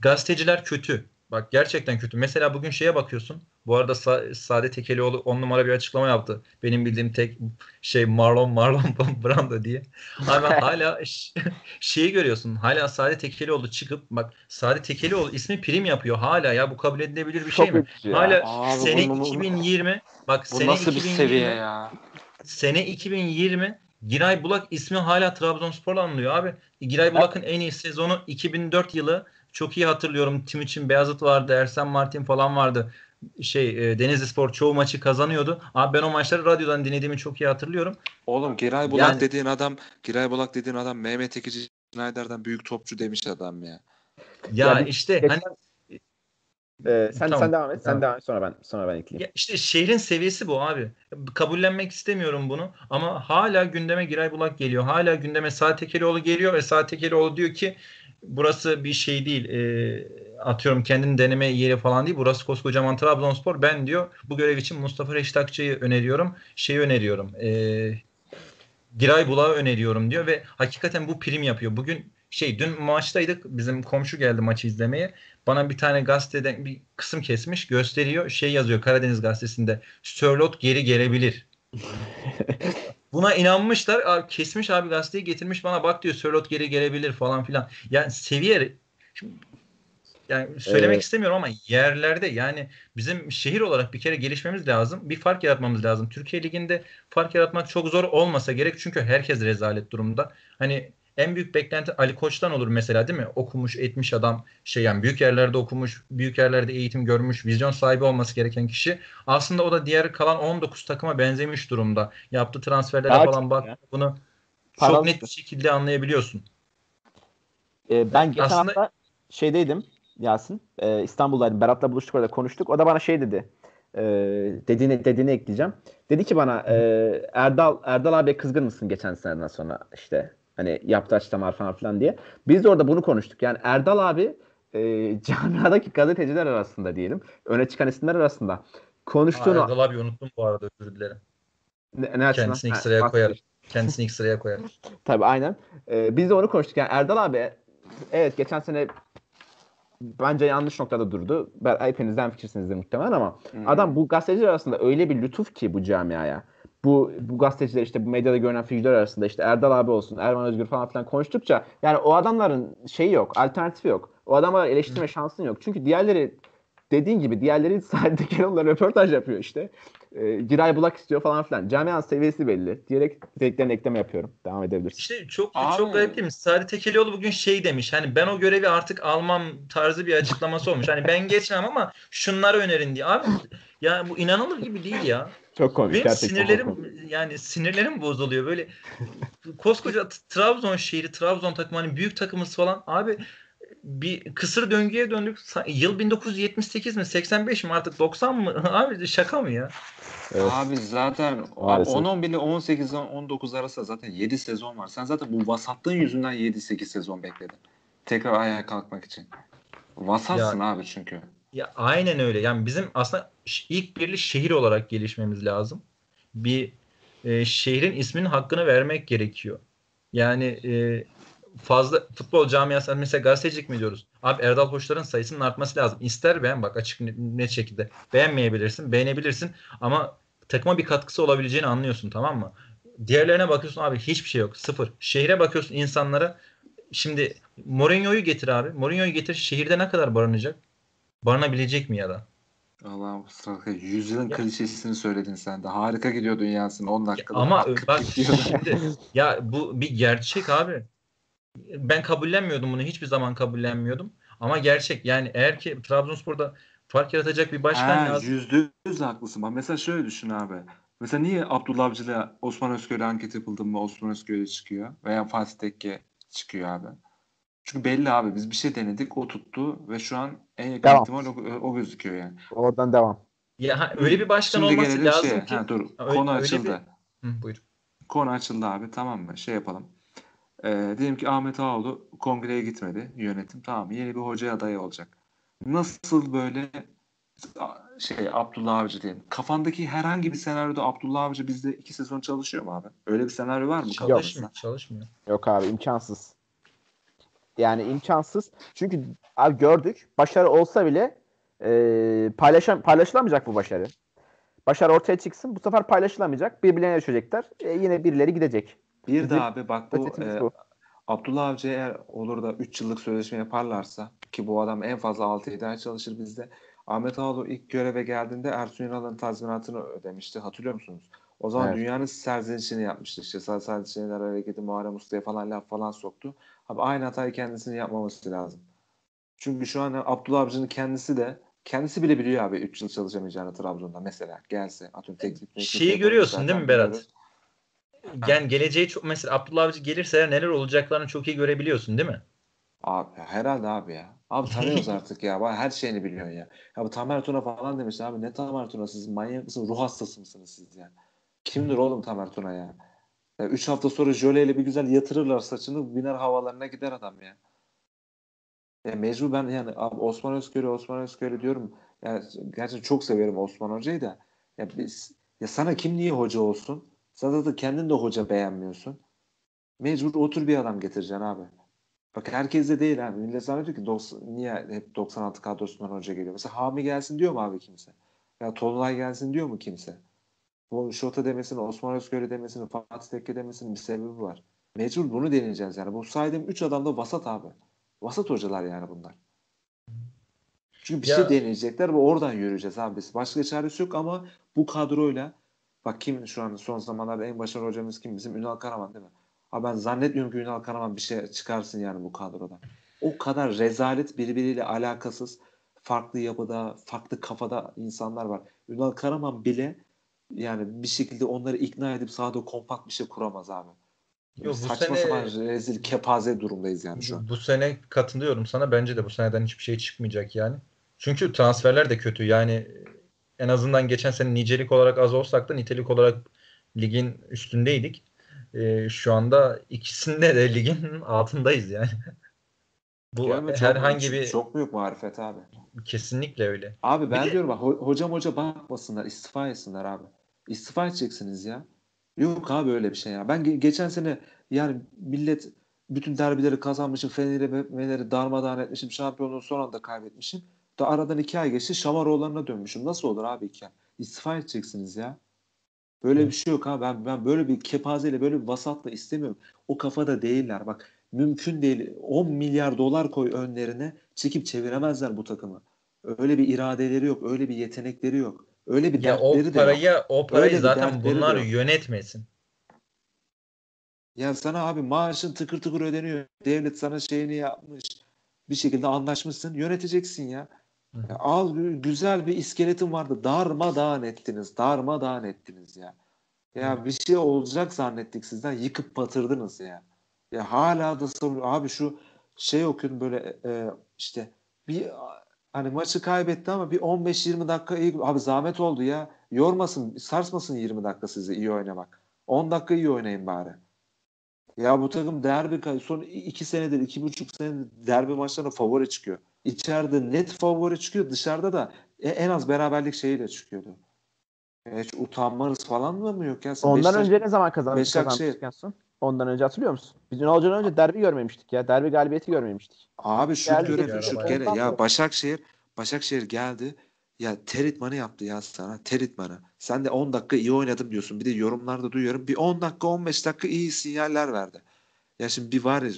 S2: gazeteciler kötü. Bak gerçekten kötü. Mesela bugün şeye bakıyorsun. Bu arada Sa- Saadet Tekelioğlu on numara bir açıklama yaptı. Benim bildiğim tek şey Marlon Marlon Brando diye. Abi hala şeyi görüyorsun. Hala Saadet Tekelioğlu çıkıp bak Saadet Tekelioğlu ismi prim yapıyor. Hala ya bu kabul edilebilir bir şey
S3: Çok
S2: mi?
S3: üzücü ya.
S2: Hala
S1: Abi
S2: sene
S1: bu- bu-
S2: 2020 bak
S1: Bu
S2: sene
S1: nasıl bir
S2: 2020
S1: seviye ya?
S2: Sene 2020 Giray Bulak ismi hala Trabzonspor'la anılıyor abi. Giray Bulak'ın en iyi sezonu 2004 yılı. Çok iyi hatırlıyorum. Timuçin Beyazıt vardı, Ersen Martin falan vardı. Şey e, Denizli Spor çoğu maçı kazanıyordu. Abi ben o maçları radyodan dinlediğimi çok iyi hatırlıyorum.
S1: Oğlum Giray Bulak
S2: Yani-
S1: dediğin adam Giray Bulak dediğin adam Mehmet Ekici Schneider'den büyük topçu demiş adam ya.
S2: Ya,
S3: Ya bir-
S2: işte
S3: geçen-
S2: hani
S3: Ee, sen
S2: Tamam,
S3: sen devam et. Sen
S2: tamam.
S3: devam et. Sonra ben sonra ben ekleyeyim.
S2: Ya işte şehrin seviyesi bu abi. Kabullenmek istemiyorum bunu ama hala gündeme Giray Bulak geliyor. Hala gündeme Saat Tekelioğlu geliyor ve Saat Tekelioğlu diyor ki burası bir şey değil. E, atıyorum kendini deneme yeri falan değil. Burası koskocaman Trabzonspor. Ben diyor bu görev için Mustafa Reştakçı'yı öneriyorum. Şeyi öneriyorum. E, Giray Bulak'ı öneriyorum diyor ve hakikaten bu prim yapıyor. Bugün şey dün maçtaydık. Bizim komşu geldi maçı izlemeye. Bana bir tane gazeteden bir kısım kesmiş gösteriyor. Şey yazıyor Karadeniz gazetesinde. Sörlot geri gelebilir. Buna inanmışlar. Abi, kesmiş abi gazeteyi getirmiş bana bak diyor Sörlot geri gelebilir falan filan. Yani seviye Şimdi, yani söylemek
S3: Evet.
S2: istemiyorum ama yerlerde yani bizim şehir olarak bir kere gelişmemiz lazım. Bir fark yaratmamız lazım. Türkiye Ligi'nde fark yaratmak çok zor olmasa gerek çünkü herkes rezalet durumda. Hani en büyük beklenti Ali Koç'tan olur mesela değil mi? Okumuş, etmiş adam şey yani büyük yerlerde okumuş, büyük yerlerde eğitim görmüş, vizyon sahibi olması gereken kişi. Aslında o da diğer kalan 19 takıma benzemiş durumda. Yaptığı transferlere
S3: Daha
S2: falan bak
S3: ya.
S2: bunu
S3: Paralı
S2: çok net bir şekilde anlayabiliyorsun.
S3: Ee, ben geçen
S2: Aslında-
S3: hafta şeydeydim Yasin. Ee, İstanbul'daydım. Berat'la buluştuk orada konuştuk. O da bana şey dedi. Ee, dediğini, dediğini ekleyeceğim. Dedi ki bana e, Erdal Erdal abi kızgın mısın geçen seneden sonra işte hani yaptığı açıklamalar falan filan diye. Biz de orada bunu konuştuk. Yani Erdal abi e, camiadaki gazeteciler arasında diyelim. Öne çıkan isimler arasında
S2: Aa,
S3: konuştuğunu
S2: Erdal abi unuttum bu arada özür dilerim.
S3: ne, ne?
S2: Kendisini ilk
S3: Ha,
S2: sıraya
S3: bahsediyor.
S2: koyar. Kendisini ilk sıraya koyar.
S3: Tabii aynen. Ee, biz de onu konuştuk. Yani Erdal abi evet geçen sene bence yanlış noktada durdu. Ben, hepinizden fikirsinizdir muhtemelen ama adam bu gazeteciler arasında öyle bir lütuf ki bu camiaya. Bu bu gazeteciler işte bu medyada görünen figürler arasında işte Erdal abi olsun, Erman Özgür falan filan konuştukça yani o adamların şeyi yok, alternatifi yok. O adamlar eleştirme şansın yok. Çünkü diğerleri dediğin gibi diğerleri sadece kenarlar röportaj yapıyor işte. E, Giray Bulak istiyor falan filan. Camianın seviyesi belli. Diyerek dediklerine ekleme yapıyorum. Devam edebilirsin.
S2: İşte çok
S1: Abi-
S2: çok garip değil mi? Sadi Tekelioğlu bugün şey demiş. Hani ben o görevi artık almam tarzı bir açıklaması olmuş. Hani ben geçmem ama şunları önerin diye. Abi ya bu inanılır gibi değil ya.
S3: Çok komik.
S2: Benim
S3: gerçekten çok komik.
S2: sinirlerim yani sinirlerim bozuluyor. Böyle koskoca Trabzon şehri, Trabzon takımı hani büyük takımız falan. Abi bir kısır döngüye döndük. Yıl 1978 mi 85 mi artık 90 mı? Abi şaka mı ya?
S3: Evet.
S1: Abi zaten
S3: Maalesef.
S1: 10-11 ile 18-19 arasında zaten 7 sezon var. Sen zaten bu vasatlığın yüzünden 7-8 sezon bekledin. Tekrar ayağa kalkmak için. Vasatsın abi çünkü.
S2: Ya aynen öyle. Yani bizim aslında ilk birli şehir olarak gelişmemiz lazım. Bir e, şehrin isminin hakkını vermek gerekiyor. Yani e, fazla futbol camiası mesela gazetecilik mi diyoruz? Abi Erdal Hoçlar'ın sayısının artması lazım. İster beğen bak açık net şekilde. Beğenmeyebilirsin, beğenebilirsin ama takıma bir katkısı olabileceğini anlıyorsun tamam mı? Diğerlerine bakıyorsun abi hiçbir şey yok. Sıfır. Şehre bakıyorsun insanlara. Şimdi Mourinho'yu getir abi. Mourinho'yu getir. Şehirde ne kadar barınacak? Barınabilecek mi ya da?
S1: Allah'ım yüzyılın
S2: Ya-
S1: klişesini söyledin sen de. Harika gidiyor dünyasın 10 dakikada.
S2: Ama
S1: Akıp
S2: bak şimdi ya bu bir gerçek abi. Ben kabullenmiyordum bunu. Hiçbir zaman kabullenmiyordum. Ama gerçek. Yani eğer ki Trabzonspor'da fark yaratacak bir başkan
S1: Ha,
S2: lazım.
S1: Yüzde yüz haklısın. Bak mesela şöyle düşün abi. Mesela niye Abdullah Avcı'yla Osman Özköy'le anket yapıldı mı Osman Özköy çıkıyor veya Fatih Tekke çıkıyor abi. Çünkü belli abi biz bir şey denedik o tuttu ve şu an en yakın
S3: Devam.
S1: ihtimal o, o gözüküyor yani.
S3: Oradan devam.
S2: Ya ha, öyle bir başkan
S1: Şimdi
S2: olması lazım
S1: şeye.
S2: ki.
S1: Ha, dur
S2: Öyle-
S1: konu
S2: öyle
S1: açıldı.
S2: Hı, buyur.
S1: Konu açıldı abi tamam mı? Şey yapalım. Ee, diyelim ki Ahmet Ağoğlu kongreye gitmedi yönetim. Tamam? Yeni bir hoca adayı olacak. Nasıl böyle şey Abdullah Avcı diyelim. Kafandaki herhangi bir senaryoda Abdullah Avcı bizde iki sezon çalışıyor mu abi? Öyle bir senaryo var mı
S2: Çalışmıyor. Çalışmıyor.
S3: Yok abi imkansız. Yani imkansız. Çünkü abi gördük. Başarı olsa bile e, paylaşam paylaşılamayacak bu başarı. Başarı ortaya çıksın. Bu sefer paylaşılamayacak. Birbirlerine düşecekler. E, yine birileri gidecek.
S1: Bir de abi bak bu e,
S3: bu.
S1: Abdullah Avcı eğer olur da 3 yıllık sözleşme yaparlarsa ki bu adam en fazla 6-7 ay çalışır bizde. Ahmet Ağoğlu ilk göreve geldiğinde Ersun Yanal'ın tazminatını ödemişti. Hatırlıyor musunuz? O zaman
S3: Evet.
S1: dünyanın serzenişini yapmıştı. İşte Şener hareketi Muharrem Usta'ya falan laf falan soktu. Abi aynı hatayı kendisinin yapmaması lazım. Çünkü şu an Abdullah Avcı'nın kendisi de kendisi bile biliyor abi 3 yıl çalışamayacağını Trabzon'da mesela gelse. Atıyorum teknik teknik
S2: Şeyi görüyorsun değil mi Berat? Yani geleceği çok mesela Abdullah Avcı gelirse eğer neler olacaklarını çok iyi görebiliyorsun değil mi?
S1: Abi herhalde abi ya. Abi tanıyoruz artık ya. Her şeyini biliyorsun ya. Ya bu Tamer Tuna falan demiş abi. Ne Tamer Tuna siz manyak mısınız? Ruh hastası mısınız siz ya? Kimdir oğlum Tamer Tuna ya? Ya üç hafta sonra jöleyle bir güzel yatırırlar saçını. Biner havalarına gider adam ya. Ya mecbur ben yani abi Osman Özkör'ü Osman Özkör'ü diyorum. Yani gerçekten çok severim Osman Hoca'yı da. Ya biz ya sana kim niye hoca olsun? Sen zaten kendin de hoca beğenmiyorsun. Mecbur otur bir adam getireceksin abi. Bak herkes de değil abi. Millet zannediyor ki 90, niye hep 96 kadrosundan hoca geliyor. Mesela Hami gelsin diyor mu abi kimse? Ya Tolunay gelsin diyor mu kimse? Bu Şota demesinin, Osman Özgür'ü demesinin, Fatih Tekke demesinin bir sebebi var. Mecbur bunu deneyeceğiz yani. Bu saydığım 3 adam da vasat abi. Vasat hocalar yani bunlar. Çünkü bir
S2: Ya-
S1: şey deneyecekler ve oradan yürüyeceğiz abi biz. Başka çaresi yok ama bu kadroyla bak kim şu an son zamanlarda en başarılı hocamız kim? Bizim Ünal Karaman değil mi? Abi ben zannetmiyorum ki Ünal Karaman bir şey çıkarsın yani bu kadrodan. O kadar rezalet birbiriyle alakasız farklı yapıda, farklı kafada insanlar var. Ünal Karaman bile yani bir şekilde onları ikna edip sahada kompakt bir şey kuramaz abi.
S2: Yok, bu
S1: Saçma
S2: sene-
S1: sapan rezil kepaze durumdayız yani şu an.
S2: Bu, sene katılıyorum sana. Bence de bu seneden hiçbir şey çıkmayacak yani. Çünkü transferler de kötü. Yani en azından geçen sene nicelik olarak az olsak da nitelik olarak ligin üstündeydik. Ee, şu anda ikisinde de ligin altındayız yani. Bu
S1: Değil mi? Çok-
S2: herhangi bir
S1: çok büyük marifet abi.
S2: kesinlikle öyle.
S1: Abi ben
S2: Bir de-
S1: diyorum bak ho- hocam hoca bakmasınlar istifa etsinler abi. İstifa edeceksiniz ya. Yok abi öyle bir şey ya. Ben ge- geçen sene yani millet bütün derbileri kazanmışım. Fener'i darmadağın etmişim. Şampiyonluğu son anda kaybetmişim. Da aradan iki ay geçti. Şamaroğullarına dönmüşüm. Nasıl olur abi iki ay? İstifa edeceksiniz ya. Böyle bir şey yok abi. Ben, ben böyle bir kepazeyle böyle bir vasatla istemiyorum. O kafada değiller. Bak mümkün değil. 10 milyar dolar koy önlerine çekip çeviremezler bu takımı. Öyle bir iradeleri yok. Öyle bir yetenekleri yok. Öyle bir
S2: Ya o
S1: dertleri de yok.
S2: parayı o parayı
S1: Öyle
S2: zaten
S1: dertleri
S2: bunlar yönetmesin.
S1: Ya sana abi maaşın tıkır tıkır ödeniyor. Devlet sana şeyini yapmış. Bir şekilde anlaşmışsın. Yöneteceksin ya.
S2: Hı.
S1: Ya al gü- güzel bir iskeletin vardı. Darmadağın ettiniz. Darmadağın ettiniz ya. Ya bir şey olacak zannettik sizden. Yıkıp batırdınız ya. Ya hala da savunuyor. Abi şu şey okuyordum böyle e, işte bir hani maçı kaybetti ama bir 15-20 dakika iyi abi zahmet oldu ya. Yormasın, sarsmasın 20 dakika sizi iyi oynamak. 10 dakika iyi oynayın bari. Ya bu takım derbi son 2 senedir, 2,5 senedir derbi maçlarında favori çıkıyor. İçeride net favori çıkıyor. Dışarıda da e, en az beraberlik şeyiyle çıkıyordu. Hiç utanmanız falan mı yok ya? Sen
S3: Ondan
S1: Beşiktaş-
S3: önce ne zaman kazandık
S1: Beşiktaş-
S3: son? Ondan önce hatırlıyor musun? Biz Ünal'dan önce derbi görmemiştik ya. Derbi galibiyeti görmemiştik.
S1: Abi şut
S3: Geldi
S1: göre,
S2: getirdi.
S1: şut gere. Ya Başakşehir, Başakşehir geldi. Ya teritmanı yaptı ya sana. Teritmanı. Sen de 10 dakika iyi oynadım diyorsun. Bir de yorumlarda duyuyorum. Bir 10 dakika 15 dakika iyi sinyaller verdi. Ya şimdi bir var ya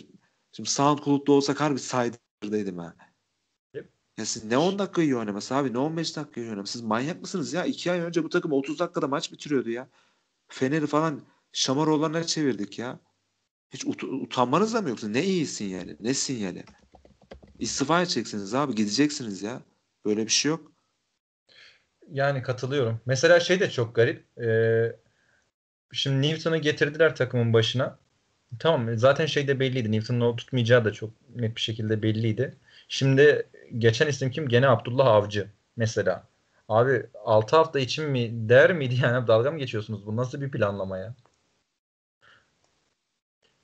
S1: şimdi SoundCloud'da olsak harbi saydırdaydım ha.
S2: Yep.
S1: Ya siz ne 10 dakika iyi oynaması abi ne 15 dakika iyi oynaması. Siz manyak mısınız ya? 2 ay önce bu takım 30 dakikada maç bitiriyordu ya. Fener'i falan Şamaroğlan'a çevirdik ya. Hiç ut- utanmanız da mı yoksa? Ne iyi sinyali? Ne sinyali? İstifa edeceksiniz abi. Gideceksiniz ya. Böyle bir şey yok.
S2: Yani katılıyorum. Mesela şey de çok garip. Ee, şimdi Newton'u getirdiler takımın başına. Tamam zaten şey de belliydi. Newton'un o tutmayacağı da çok net bir şekilde belliydi. Şimdi geçen isim kim? Gene Abdullah Avcı mesela. Abi 6 hafta için mi der miydi yani dalga mı geçiyorsunuz? Bu nasıl bir planlama ya?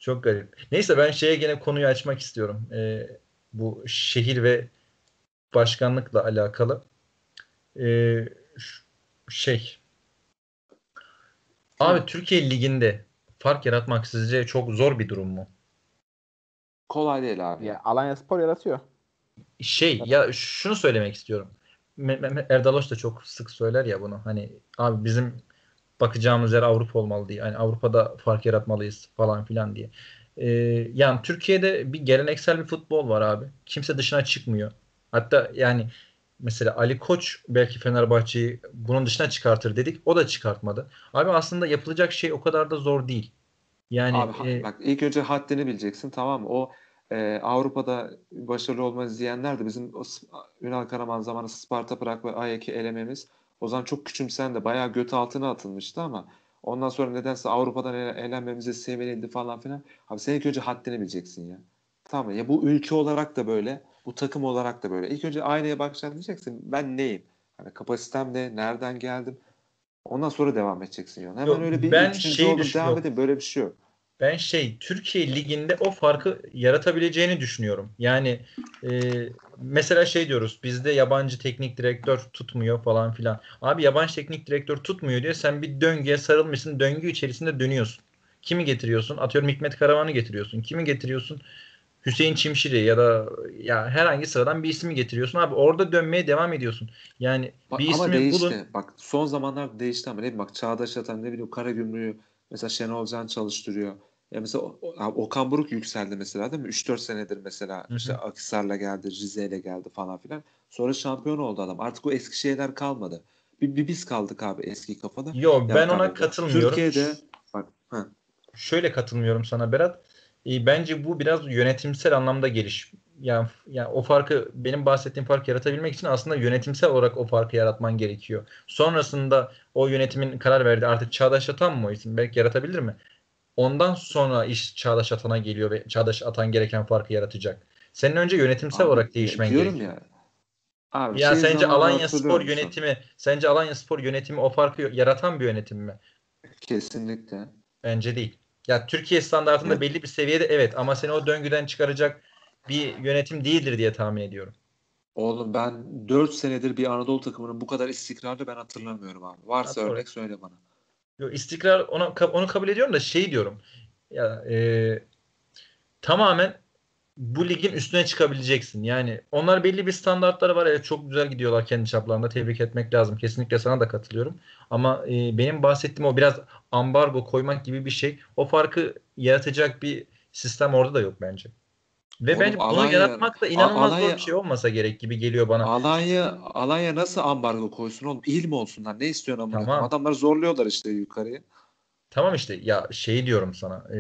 S2: Çok garip. Neyse ben şeye gene konuyu açmak istiyorum. Ee, bu şehir ve başkanlıkla alakalı. Ş- şey Abi Türkiye Ligi'nde fark yaratmak sizce çok zor bir durum mu?
S1: Kolay değil abi.
S3: Ya Alanya Spor yaratıyor.
S2: Şey ya şunu söylemek istiyorum. Me- Erdaloş da çok sık söyler ya bunu. Hani abi bizim bakacağımız yer Avrupa olmalı diye. Hani Avrupa'da fark yaratmalıyız falan filan diye. Ee, yani Türkiye'de bir geleneksel bir futbol var abi. Kimse dışına çıkmıyor. Hatta yani mesela Ali Koç belki Fenerbahçe'yi bunun dışına çıkartır dedik. O da çıkartmadı. Abi aslında yapılacak şey o kadar da zor değil. Yani
S1: Abi
S2: e,
S1: bak ilk önce haddini bileceksin tamam mı? O e, Avrupa'da başarılı olmayı izleyenler de bizim o Ünal Karaman zamanı Sparta Prag ve Ajax'i elememiz o zaman çok küçümsendi. Bayağı göt altına atılmıştı ama ondan sonra nedense Avrupa'dan elenmemize sevinildi falan filan. Abi sen ilk önce haddini bileceksin ya. Tamam? Ya bu ülke olarak da böyle, bu takım olarak da böyle. İlk önce aynaya bakacaksın diyeceksin ben neyim? Hani kapasitem ne? Nereden geldim? Ondan sonra devam edeceksin yoluna. Hemen
S2: Yok,
S1: öyle bir
S2: ben
S1: üçüncü
S2: şeyi
S1: oldum devam edeyim. Böyle bir şey yok.
S2: Ben şey Türkiye Ligi'nde o farkı yaratabileceğini düşünüyorum. Yani e, mesela şey diyoruz bizde yabancı teknik direktör tutmuyor falan filan. Abi yabancı teknik direktör tutmuyor diye sen bir döngüye sarılmışsın. Döngü içerisinde dönüyorsun. Kimi getiriyorsun? Atıyorum Hikmet Karaman'ı getiriyorsun. Kimi getiriyorsun? Hüseyin Çimşiri ya da ya herhangi sıradan bir ismi getiriyorsun. Abi orada dönmeye devam ediyorsun. Yani
S1: Bak,
S2: bir ismi
S1: değişti.
S2: bulun.
S1: Bak son zamanlarda değişti ama ne bak Çağdaş Atan ne bileyim Karagümrük'ü mesela Şenol Can çalıştırıyor. Ya mesela O- O- abi Okan Buruk yükseldi mesela değil mi? 3-4 senedir mesela
S2: Hı hı.
S1: işte Akhisar'la geldi, Rize'yle geldi falan filan. Sonra şampiyon oldu adam. Artık o eski şeyler kalmadı. Bir, bir biz kaldık abi eski kafada.
S2: Yo
S1: Ya
S2: ben ona
S1: abi,
S2: katılmıyorum.
S1: Türkiye'de bak ha,
S2: şöyle katılmıyorum sana Berat. E, bence bu biraz yönetimsel anlamda geliş. Yani, yani o farkı benim bahsettiğim farkı yaratabilmek için aslında yönetimsel olarak o farkı yaratman gerekiyor. Sonrasında o yönetimin karar verdi artık Çağdaş Atan mı o isim belki yaratabilir mi? Ondan sonra iş Çağdaş Atan'a geliyor ve Çağdaş Atan gereken farkı yaratacak. Senin önce yönetimsel
S1: abi,
S2: olarak değişmen
S1: diyorum
S2: gerekiyor.
S1: ya. Abi
S2: Ya
S1: şey
S2: sence Alanya Spor
S1: hatırlıyor musun?
S2: yönetimi, sence Alanya Spor yönetimi o farkı yaratan bir yönetim mi?
S1: Kesinlikle.
S2: Bence değil. Ya Türkiye standartında
S1: Evet.
S2: belli bir seviyede evet ama seni o döngüden çıkaracak bir yönetim değildir diye tahmin ediyorum.
S1: Oğlum ben 4 senedir bir Anadolu takımının bu kadar istikrarlı ben hatırlamıyorum abi. Varsa
S2: Ha, doğru.
S1: örnek söyle bana.
S2: Yo, istikrar ona onu kabul ediyorum da şey diyorum. Ya e, tamamen bu ligin üstüne çıkabileceksin. Yani onlar belli bir standartları var. Evet çok güzel gidiyorlar kendi çaplarında. Tebrik etmek lazım. Kesinlikle sana da katılıyorum. Ama e, benim bahsettiğim o biraz ambargo koymak gibi bir şey. O farkı yaratacak bir sistem orada da yok bence. Ve
S1: Oğlum,
S2: bence bunu
S1: Alanya-
S2: yaratmak da inanılmaz zor
S1: Alanya-
S2: bir şey olmasa gerek gibi geliyor bana.
S1: Alanya Alanya nasıl ambargo koysun oğlum? İl mi olsunlar? Ne istiyorsun amına
S2: Tamam.
S1: Adamları zorluyorlar işte yukarıya.
S2: Tamam işte ya şey diyorum sana. e,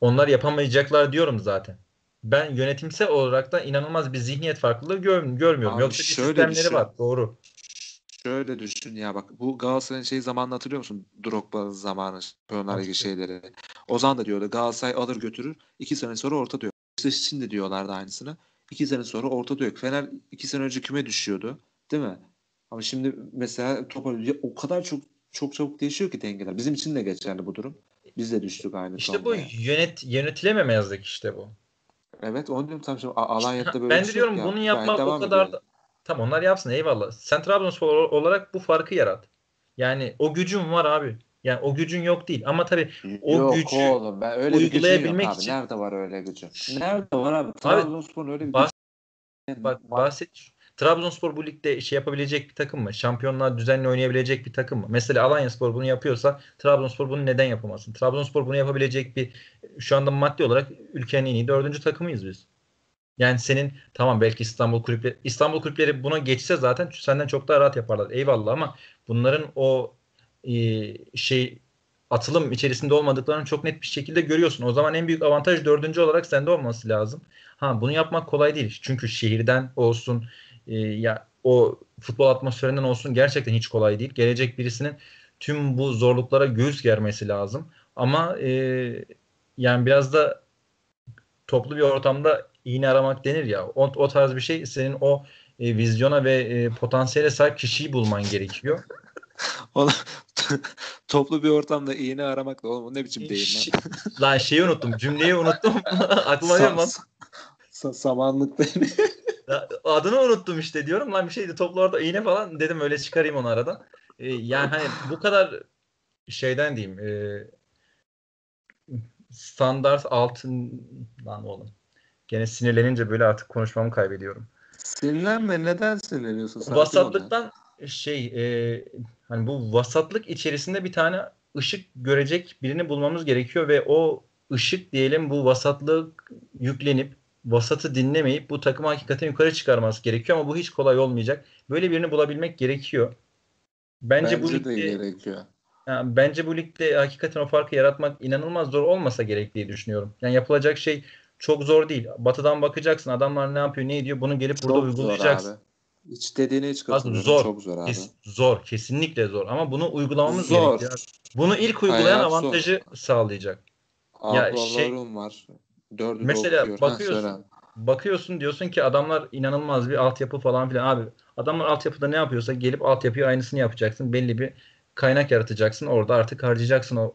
S2: onlar yapamayacaklar diyorum zaten. Ben yönetimsel olarak da inanılmaz bir zihniyet farklılığı gör, görmüyorum.
S1: Abi
S2: Yoksa
S1: şöyle
S2: sistemleri
S1: düşün.
S2: var. Doğru.
S1: Şöyle düşün ya bak bu Galatasaray'ın şey zamanını hatırlıyor musun? Drogba zamanı Şampiyonlar Ligi şeyleri. O zaman da diyordu Galatasaray alır götürür. iki sene sonra orta diyor. Beşiktaş için de diyorlardı aynısını. İki sene sonra ortada yok. Fener iki sene önce küme düşüyordu. Değil mi? Ama şimdi mesela toparlıyor. O kadar çok çok çabuk değişiyor ki dengeler. Bizim için de geçerli bu durum. Biz de düştük aynı
S2: İşte bu
S1: tonda.
S2: yönet yönetilememezlik işte bu.
S1: Evet onu diyorum tam şimdi Alanya'da böyle
S2: ben de
S1: şey
S2: diyorum
S1: ya.
S2: bunu
S1: Gayet
S2: yapmak o kadar da Tamam onlar yapsın eyvallah. Sen Trabzonspor olarak bu farkı yarat. Yani o gücün var abi. Yani o gücün yok değil ama tabii o
S1: yok
S2: gücü
S1: oğlum ben öyle gücüm yok
S2: uygulayabilmek
S1: abi.
S2: için-
S1: Nerede var öyle gücü? Nerede var abi? Trabzonspor'un öyle bir gücü.
S2: bak bahset Trabzonspor bu ligde şey yapabilecek bir takım mı? Şampiyonluğa düzenli oynayabilecek bir takım mı? Mesela Alanyaspor bunu yapıyorsa Trabzonspor bunu neden yapamasın? Trabzonspor bunu yapabilecek bir şu anda maddi olarak ülkenin en iyi dördüncü takımıyız biz. Yani senin tamam belki İstanbul kulüpleri İstanbul kulüpleri buna geçse zaten senden çok daha rahat yaparlar. Eyvallah ama bunların o e, şey atılım içerisinde olmadıklarını çok net bir şekilde görüyorsun. O zaman en büyük avantaj dördüncü olarak sende olması lazım. Ha bunu yapmak kolay değil. Çünkü şehirden olsun e, ya o futbol atmosferinden olsun gerçekten hiç kolay değil. Gelecek birisinin tüm bu zorluklara göğüs germesi lazım. Ama e, yani biraz da toplu bir ortamda iğne aramak denir ya. O, o tarz bir şey senin o e, vizyona ve e, potansiyele sahip kişiyi bulman gerekiyor.
S1: toplu bir ortamda iğne aramak da oğlum ne biçim deyim
S2: Ş-
S1: lan.
S2: lan şeyi unuttum. Cümleyi unuttum. Aklıma
S1: Sa-
S2: gelmedi.
S1: sa- samanlık değil
S2: Ya, Adını unuttum işte diyorum lan bir şeydi toplu orada iğne falan dedim öyle çıkarayım onu aradan. Ee, yani hani bu kadar şeyden diyeyim e, standart altın lan oğlum. Gene sinirlenince böyle artık konuşmamı kaybediyorum.
S1: Sinirlenme neden sinirleniyorsun?
S2: Vasatlıktan şey e, hani bu vasatlık içerisinde bir tane ışık görecek birini bulmamız gerekiyor ve o ışık diyelim bu vasatlık yüklenip vasatı dinlemeyip bu takımı hakikaten yukarı çıkarması gerekiyor ama bu hiç kolay olmayacak. Böyle birini bulabilmek gerekiyor. Bence, bu
S1: Bence de
S2: ligde
S1: gerekiyor.
S2: yani bence bu ligde hakikaten o farkı yaratmak inanılmaz zor olmasa gerek diye düşünüyorum. Yani yapılacak şey çok zor değil. Batıdan bakacaksın adamlar ne yapıyor ne ediyor bunu gelip burada
S1: Çok
S2: uygulayacaksın.
S1: Zor. Hiç dediğine hiç katılmıyorum.
S2: zor.
S1: Çok zor abi.
S2: Kes- zor. Kesinlikle zor. Ama bunu uygulamamız
S1: Zor.
S2: gerekiyor. Bunu ilk uygulayan
S1: Hayat
S2: avantajı sağlayacak. Ya şey-
S1: Ablalarım var. Dördü
S2: Mesela
S1: okuyor. Ha,
S2: bakıyorsun. Bakıyorsun diyorsun ki adamlar inanılmaz bir altyapı falan filan. Abi adamlar altyapıda ne yapıyorsa gelip altyapıya aynısını yapacaksın. Belli bir kaynak yaratacaksın. Orada artık harcayacaksın o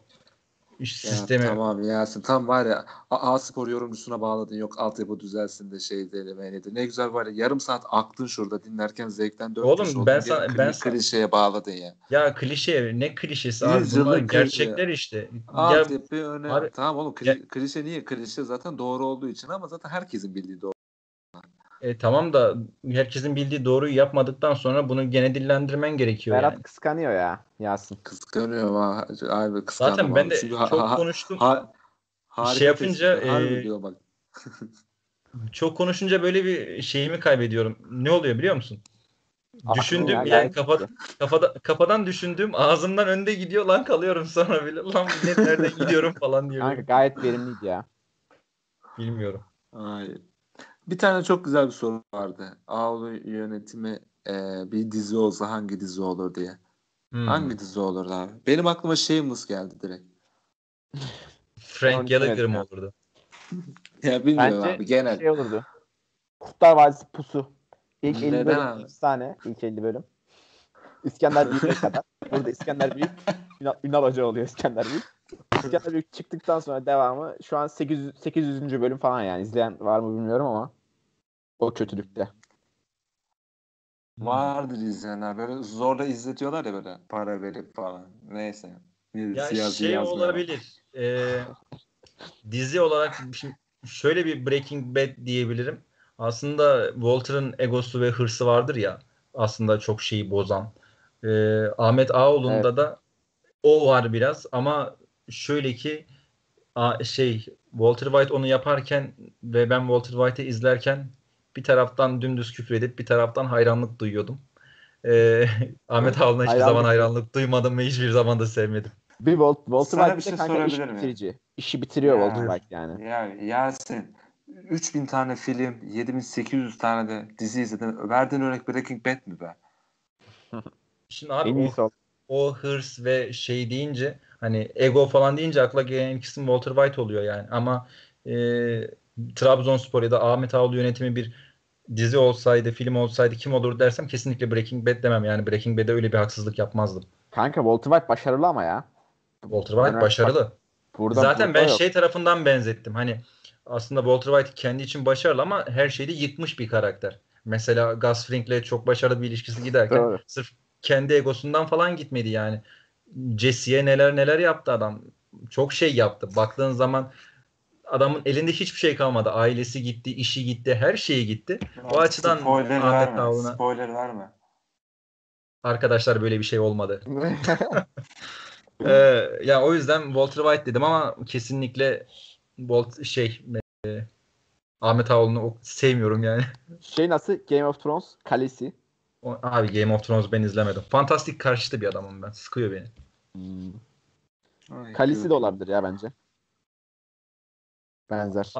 S2: iş
S1: Ya
S2: sistemi.
S1: tamam Yasin tam var ya A, A Spor yorumcusuna bağladın yok altyapı düzelsin de şey demeydi. Ne güzel var ya yarım saat aktın şurada dinlerken zevkten dört
S2: Oğlum,
S1: oldun
S2: ben sana-
S1: kli-
S2: ben
S1: klişeye bağladın ya.
S2: Ya klişe ne klişesi abi bunlar gerçekler işte. Ya
S1: Altyapı öne
S2: abi-
S1: tamam oğlum kli-
S2: Ya-
S1: klişe niye? Klişe zaten doğru olduğu için ama zaten herkesin bildiği doğru.
S2: E, tamam da herkesin bildiği doğruyu yapmadıktan sonra bunu gene dillendirmen gerekiyor
S3: Berat
S2: yani.
S3: kıskanıyor ya Yasin.
S1: Kıskanıyorum ha. Abi kıskandım
S2: Zaten ben de
S1: Çünkü ha-
S2: çok
S1: ha-
S2: konuştum.
S1: ha- harika
S2: Şey yapınca, e,
S1: diyor bak.
S2: Çok konuşunca böyle bir şeyimi kaybediyorum. Ne oluyor biliyor musun?
S3: Aklım
S2: Düşündüm
S3: ya,
S2: yani kafa, kafada, kafadan düşündüğüm ağzımdan önde gidiyor lan kalıyorum sonra bile lan ne, nereden gidiyorum falan diyorum.
S3: Kanka gayet verimliydi ya.
S2: Bilmiyorum.
S1: Hayır. Bir tane çok güzel bir soru vardı. Ağlı yönetimi e, bir dizi olsa hangi dizi olur diye.
S2: Hmm.
S1: Hangi dizi olurdu abi? Benim aklıma Shameless geldi direkt.
S2: Frank Gallagher mı olurdu?
S1: Ya bilmiyorum
S3: Bence
S1: abi genel.
S3: Şey olurdu. Kurtlar Vadisi Pusu. İlk 50
S1: Neden
S3: bölüm
S1: abi?
S3: efsane. İlk 50 bölüm. İskender Büyük'e kadar. Burada İskender Büyük Ünal, Ünal Hoca oluyor İskender Büyük. İskender Büyük çıktıktan sonra devamı şu an 800, 800. bölüm falan yani. İzleyen var mı bilmiyorum ama o kötülükte.
S1: Vardır izleyenler. Böyle zorla izletiyorlar ya böyle para verip falan. Neyse. Bir
S2: Ya
S1: siyasi
S2: şey
S1: yazmıyor.
S2: olabilir. Ee, dizi olarak şimdi şöyle bir Breaking Bad diyebilirim. Aslında Walter'ın egosu ve hırsı vardır ya. Aslında çok şeyi bozan. Ee, Ahmet Ağoğlu'nda
S3: Evet.
S2: da o var biraz ama şöyle ki şey Walter White onu yaparken ve ben Walter White'ı izlerken bir taraftan dümdüz küfür edip bir taraftan hayranlık duyuyordum. Ee, Ahmet Ağoğlu'na hiçbir
S3: Hayranlık.
S2: zaman hayranlık duymadım ve hiçbir zaman da sevmedim.
S3: Bir Walt, Walter
S1: Sana
S3: White
S1: bir şey
S3: kanka iş bitirici. İşi bitiriyor
S1: Ya.
S3: Walter White yani.
S1: Ya Yasin 3000 tane film, 7800 tane de dizi izledin. Verdiğin örnek Breaking Bad mi be?
S2: Şimdi abi
S3: en
S2: o,
S3: o.
S2: hırs ve şey deyince hani ego falan deyince akla gelen kısım Walter White oluyor yani. Ama e, Trabzonspor ya da Ahmet Ağaoğlu yönetimi bir dizi olsaydı, film olsaydı kim olur dersem kesinlikle Breaking Bad demem. Yani Breaking Bad'e öyle bir haksızlık yapmazdım.
S3: Kanka Walter White başarılı ama ya.
S2: Walter White
S3: Yani
S2: başarılı.
S3: Burada,
S2: Zaten
S3: burada
S2: ben
S3: yok.
S2: şey tarafından benzettim. Hani aslında Walter White kendi için başarılı ama her şeyde yıkmış bir karakter. Mesela Gus Fring'le çok başarılı bir ilişkisi giderken
S3: Doğru.
S2: sırf kendi egosundan falan gitmedi yani. Jesse'ye neler neler yaptı adam. Çok şey yaptı. Baktığın zaman adamın elinde hiçbir şey kalmadı. Ailesi gitti, işi gitti, her şeyi gitti. O açıdan
S1: spoiler
S2: Ahmet
S1: verme.
S2: Ağaoğlu'na-
S1: Spoiler verme.
S2: Arkadaşlar böyle bir şey olmadı. Ee, ya o yüzden Walter White dedim ama kesinlikle Walt şey e, Ahmet Ağaoğlu'nu o- sevmiyorum yani.
S3: şey nasıl? Game of Thrones kalesi.
S2: O- abi Game of Thrones ben izlemedim. Fantastik karşıtı bir adamım ben. Sıkıyor beni.
S3: Hmm.
S1: Ay,
S3: Kalesi de olabilir ya bence. Benzer.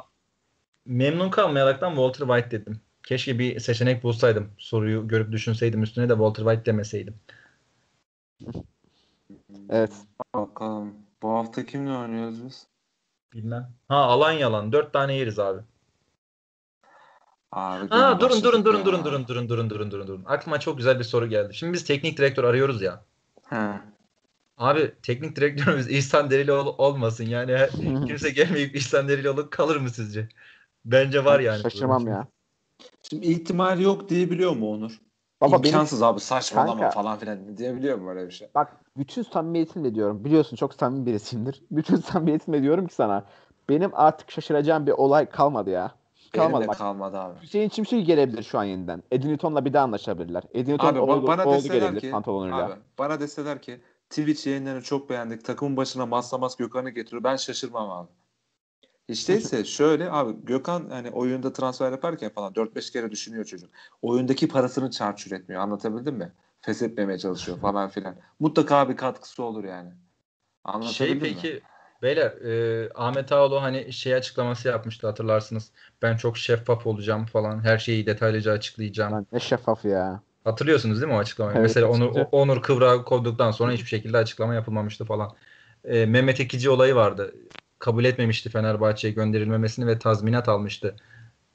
S2: Memnun kalmayaraktan Walter White dedim. Keşke bir seçenek bulsaydım. Soruyu görüp düşünseydim üstüne de Walter White demeseydim.
S3: Evet.
S1: Bakalım. Bu hafta kimle oynuyoruz biz?
S2: Bilmem. Ha alan yalan. Dört tane yeriz abi.
S1: Abi,
S2: Ha durun durun durun durun durun durun durun durun durun durun. Aklıma çok güzel bir soru geldi. Şimdi biz teknik direktör arıyoruz ya.
S1: He.
S2: Abi teknik direktörümüz İhsan Derelioğlu olmasın. Yani kimse gelmeyip İhsan Derelioğlu kalır mı sizce? Bence var yani.
S3: Şaşırmam ya.
S1: Şimdi ihtimal yok diyebiliyor mu Onur?
S3: Baba benim
S1: İmkansız abi saçmalama
S3: Kanka.
S1: falan filan diyebiliyor mu böyle bir şey?
S3: bak bütün samimiyetimle diyorum. Biliyorsun çok samimi birisiyimdir. Bütün samimiyetimle diyorum ki sana. Benim artık şaşıracağım bir olay kalmadı ya.
S1: Benim
S3: Kalmadı
S1: de
S3: bak.
S1: kalmadı abi.
S3: Hüseyin Çimşir gelebilir şu an yeniden. Edin Newton'la bir daha anlaşabilirler. Edin Newton
S1: Abi
S3: oğlu,
S1: bana
S3: oğlu
S1: deseler
S3: gelebilir
S1: ki
S3: pantolonuyla.
S1: abi, bana deseler ki Twitch yayınlarını çok beğendik. Takımın başına Maslamas Gökhan'ı getiriyor. Ben şaşırmam abi. Hiç değilse şöyle abi Gökhan hani oyunda transfer yaparken falan 4-5 kere düşünüyor çocuk. Oyundaki parasını çarçur etmiyor. Anlatabildim mi? Feshetmemeye çalışıyor falan filan. Mutlaka bir katkısı olur yani. Anlatabildim
S2: Şey
S1: mi?
S2: peki beyler e, Ahmet Ağaoğlu hani şey açıklaması yapmıştı hatırlarsınız. Ben çok şeffaf olacağım falan. Her şeyi detaylıca açıklayacağım.
S3: Lan ne şeffaf ya.
S2: Hatırlıyorsunuz değil mi o açıklamayı?
S3: Evet,
S2: Mesela Onur,
S3: açıkça.
S2: Onur Kıvrak koyduktan sonra hiçbir şekilde açıklama yapılmamıştı falan. E, Mehmet Ekici olayı vardı. Kabul etmemişti Fenerbahçe'ye gönderilmemesini ve tazminat almıştı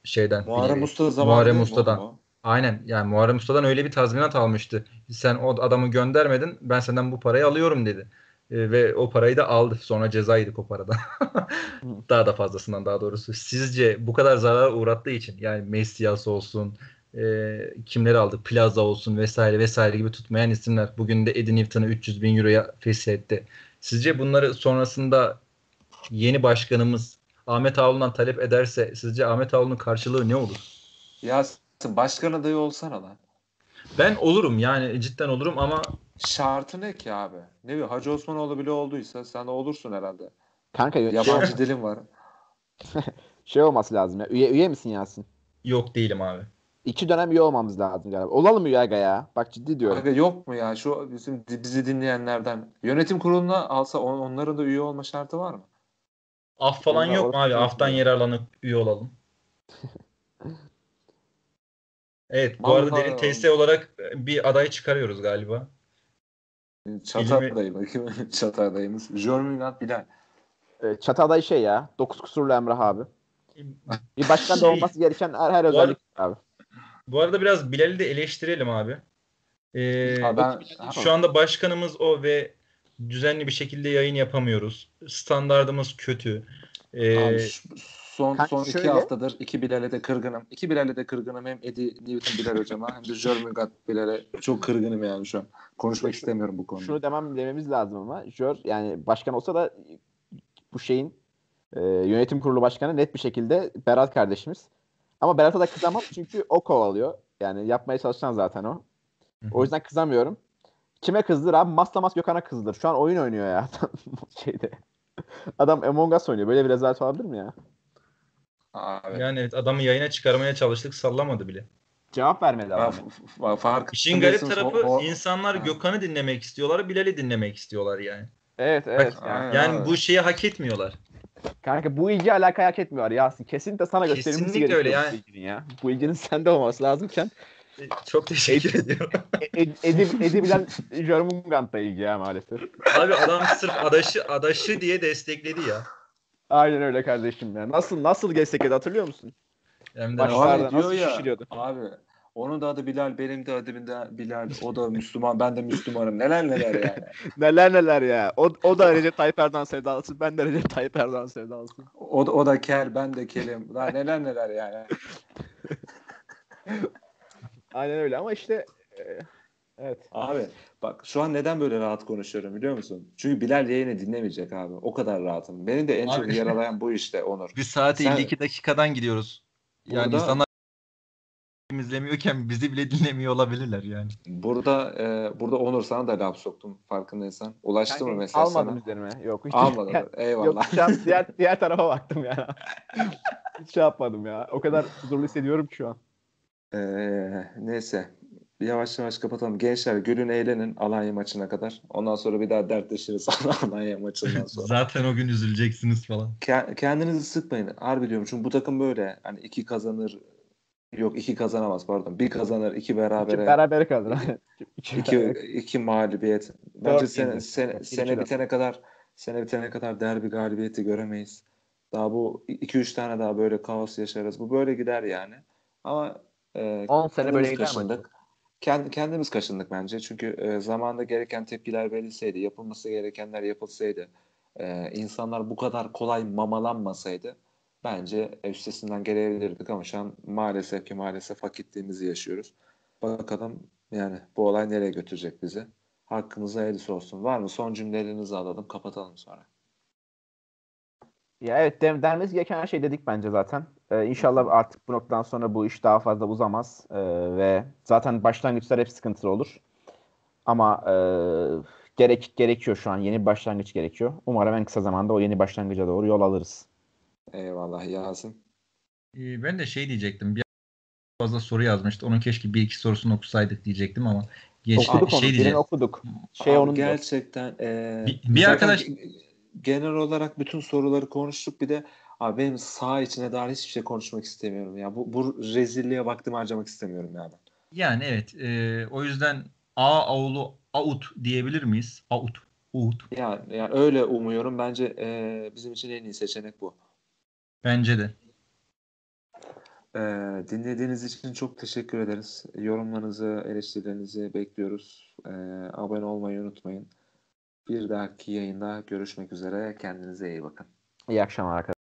S2: şeyden.
S1: Muharrem
S2: E,
S1: Usta zamanı
S2: Muharrem Usta'dan. Aynen yani Muharrem Usta'dan öyle bir tazminat almıştı. Sen o adamı göndermedin ben senden bu parayı alıyorum dedi. E, ve o parayı da aldı. Sonra ceza yedik o paradan. daha da fazlasından daha doğrusu. Sizce bu kadar zarar uğrattığı için yani Messias olsun e, kimleri aldı Plaza olsun vesaire vesaire gibi tutmayan isimler. Bugün de Eddie Newton'ı 300 bin euroya feshetti. Sizce bunları sonrasında yeni başkanımız Ahmet Ağaoğlu'ndan talep ederse sizce Ahmet Ağaoğlu'nun karşılığı ne olur?
S1: Ya başkan adayı olsana lan.
S2: Ben olurum yani cidden olurum ama
S1: Şartı ne ki abi? Ne bileyim Hacı Osmanoğlu bile olduysa sen de olursun herhalde.
S3: Kanka şey,
S1: Yabancı dilim var.
S3: şey olması lazım ya. Üye, üye misin Yasin?
S2: yok değilim abi.
S3: İki dönem üye olmamız lazım galiba. Olalım üye aga ya. Bak ciddi diyorum.
S1: Aga yok mu ya şu bizim bizi dinleyenlerden yönetim kuruluna alsa on- onların da üye olma şartı var mı?
S2: Af falan yok mu abi?
S3: çok
S2: Aftan
S3: iyi.
S2: yararlanıp üye olalım. Evet bu
S1: Vallahi
S2: arada derin. TS olarak bir aday çıkarıyoruz galiba.
S1: Çatar adayı bakayım. Çatar adayımız. Jörmünat Bilal.
S3: Ee, Çatalday şey ya. Dokuz kusurlu Emrah abi. Bir başkan da
S2: Şey,
S3: olması gereken her, her özellik abi.
S2: Bu arada biraz Bilal'i de eleştirelim abi. Ee,
S1: ben-
S2: şu anda başkanımız o ve düzenli bir şekilde yayın yapamıyoruz. Standardımız kötü. Ee,
S1: Abi şu- son
S3: Kanka
S1: son iki
S3: şöyle-
S1: haftadır iki Bilal'e de kırgınım. İki Bilal'e de kırgınım. Hem Eddie Newton Bilal hocama hem de Jörmüngat Bilal'e çok kırgınım yani şu an. Konuşmak istemiyorum bu konuda.
S3: Şunu demem dememiz lazım ama Jör yani başkan olsa da bu şeyin e, yönetim kurulu başkanı net bir şekilde Berat kardeşimiz. Ama Berat'a da kızamam çünkü o kovalıyor. Yani yapmaya çalışan zaten o. O yüzden kızamıyorum. Kime kızdır abi? Maslamas Gökhan'a kızdır. Şu an oyun oynuyor ya. şeyde. Adam Among Us oynuyor. Böyle bir rezalet olabilir mi ya?
S1: Abi.
S2: yani evet, adamı yayına çıkarmaya çalıştık sallamadı bile.
S3: Cevap vermedi adam.
S1: fark
S2: İşin garip tarafı
S1: O- o-
S2: insanlar
S1: Ha.
S2: Gökhan'ı dinlemek istiyorlar, Bilal'i dinlemek istiyorlar yani.
S3: Evet evet.
S1: Bak,
S3: Yani.
S2: Yani
S1: abi.
S2: bu şeyi hak etmiyorlar.
S3: Kanka bu ilgi alaka hak etmiyor Yasin. Kesinlikle sana gösterilmesi
S2: Kesinlikle
S3: gerekiyor
S2: öyle
S3: bu
S2: yani.
S3: ilginin ya. Bu ilginin sende olması lazımken
S2: Çok teşekkür ediyorum.
S3: Ed- Edi, Edi bilen Jörmungand'la ilgi ya maalesef.
S2: Abi adam sırf adaşı adaşı diye destekledi ya.
S3: Aynen öyle kardeşim ya. Nasıl nasıl gestekledi hatırlıyor musun?
S2: Hem de
S3: Başlarda
S1: Abi diyor
S3: nasıl
S1: ya,
S3: şişiriyordu?
S1: Abi onun da adı Bilal, benim de adım da Bilal. O da Müslüman, ben de Müslümanım. Neler neler yani.
S3: Neler neler ya. O, o da Recep Tayyip Erdoğan sevdalısı. Ben de Recep Tayyip Erdoğan sevdalısıyım.
S1: O o da kel, ben de kelim. Daha neler neler yani.
S3: Aynen öyle ama işte e, evet.
S1: Abi bak şu an neden böyle rahat konuşuyorum biliyor musun? Çünkü Bilal yayını dinlemeyecek abi. O kadar rahatım. Beni de en çok
S2: Abi.
S1: yaralayan bu işte Onur.
S2: bir saate
S1: Sen-
S2: 52 dakikadan gidiyoruz. Yani
S1: Burada-
S2: insanlar izlemiyorken bizi bile dinlemiyor olabilirler yani.
S1: Burada e, burada Onur sana da laf soktum farkındaysan. Ulaştı mı
S3: Kanka,
S1: mesela
S3: almadım
S1: sana?
S3: üzerime. Yok hiç.
S1: Almadım.
S3: Yok
S1: Eyvallah.
S3: şu an diğer, diğer tarafa baktım ya. hiç şey yapmadım ya. O kadar huzurlu hissediyorum ki şu an.
S1: Ee, neyse. Yavaş yavaş kapatalım. Gençler gülün eğlenin Alanya maçına kadar. Ondan sonra bir daha dertleşiriz Alanya maçından sonra.
S2: Zaten o gün üzüleceksiniz falan.
S1: Ke- kendinizi sıkmayın. Harbi diyorum. Çünkü bu takım böyle. Hani iki kazanır. Yok iki kazanamaz pardon. Bir kazanır, iki
S3: İki
S1: berabere.
S3: beraber kaldı. İki,
S1: iki, iki mağlubiyet. Bence sene, sene, sene bitene kadar sene bitene kadar derbi galibiyeti göremeyiz. Daha bu 2-3 tane daha böyle kaos yaşarız. Bu böyle gider yani. Ama e,
S3: 10 sene böyle
S1: kaşındık. Kend, kendimiz kaşındık bence. Çünkü e, zamanında gereken tepkiler verilseydi, yapılması gerekenler yapılsaydı, e, insanlar bu kadar kolay mamalanmasaydı bence üstesinden gelebilirdik ama şu an maalesef ki maalesef hak ettiğimizi yaşıyoruz. Bakalım yani bu olay nereye götürecek bizi? Hakkımıza hayırlısı olsun. Var mı? Son cümlelerinizi alalım. Kapatalım sonra.
S3: Ya evet dem denmesi gereken her şey dedik bence zaten. Ee, inşallah artık bu noktadan sonra bu iş daha fazla uzamaz Ee, ve zaten başlangıçlar hep sıkıntılı olur. Ama e, gerek gerekiyor şu an yeni bir başlangıç gerekiyor. Umarım en kısa zamanda o yeni başlangıca doğru yol alırız.
S1: Eyvallah Yasin.
S2: Ee, Ben de şey diyecektim. Bir fazla soru yazmıştı. Onun keşke bir iki sorusunu okusaydık diyecektim ama geçti.
S3: okuduk
S2: şey
S3: onu, birini
S2: diyeceğim.
S3: okuduk. Şey
S1: Abi
S3: onun
S1: gerçekten e,
S2: Bir- bir arkadaş-
S1: ge- genel olarak bütün soruları konuştuk. Bir de abi benim sağ içine dair hiçbir şey konuşmak istemiyorum ya. Bu, bu rezilliğe vaktimi harcamak istemiyorum ya ben.
S2: Yani evet. e, o yüzden A avlu out diyebilir miyiz? Out. Out.
S1: Yani, yani öyle umuyorum. Bence e, bizim için en iyi seçenek bu.
S2: Bence de.
S1: E, dinlediğiniz için çok teşekkür ederiz. Yorumlarınızı, eleştirilerinizi bekliyoruz. E, abone olmayı unutmayın. Bir dahaki yayında görüşmek üzere. Kendinize iyi bakın.
S3: İyi akşamlar arkadaşlar.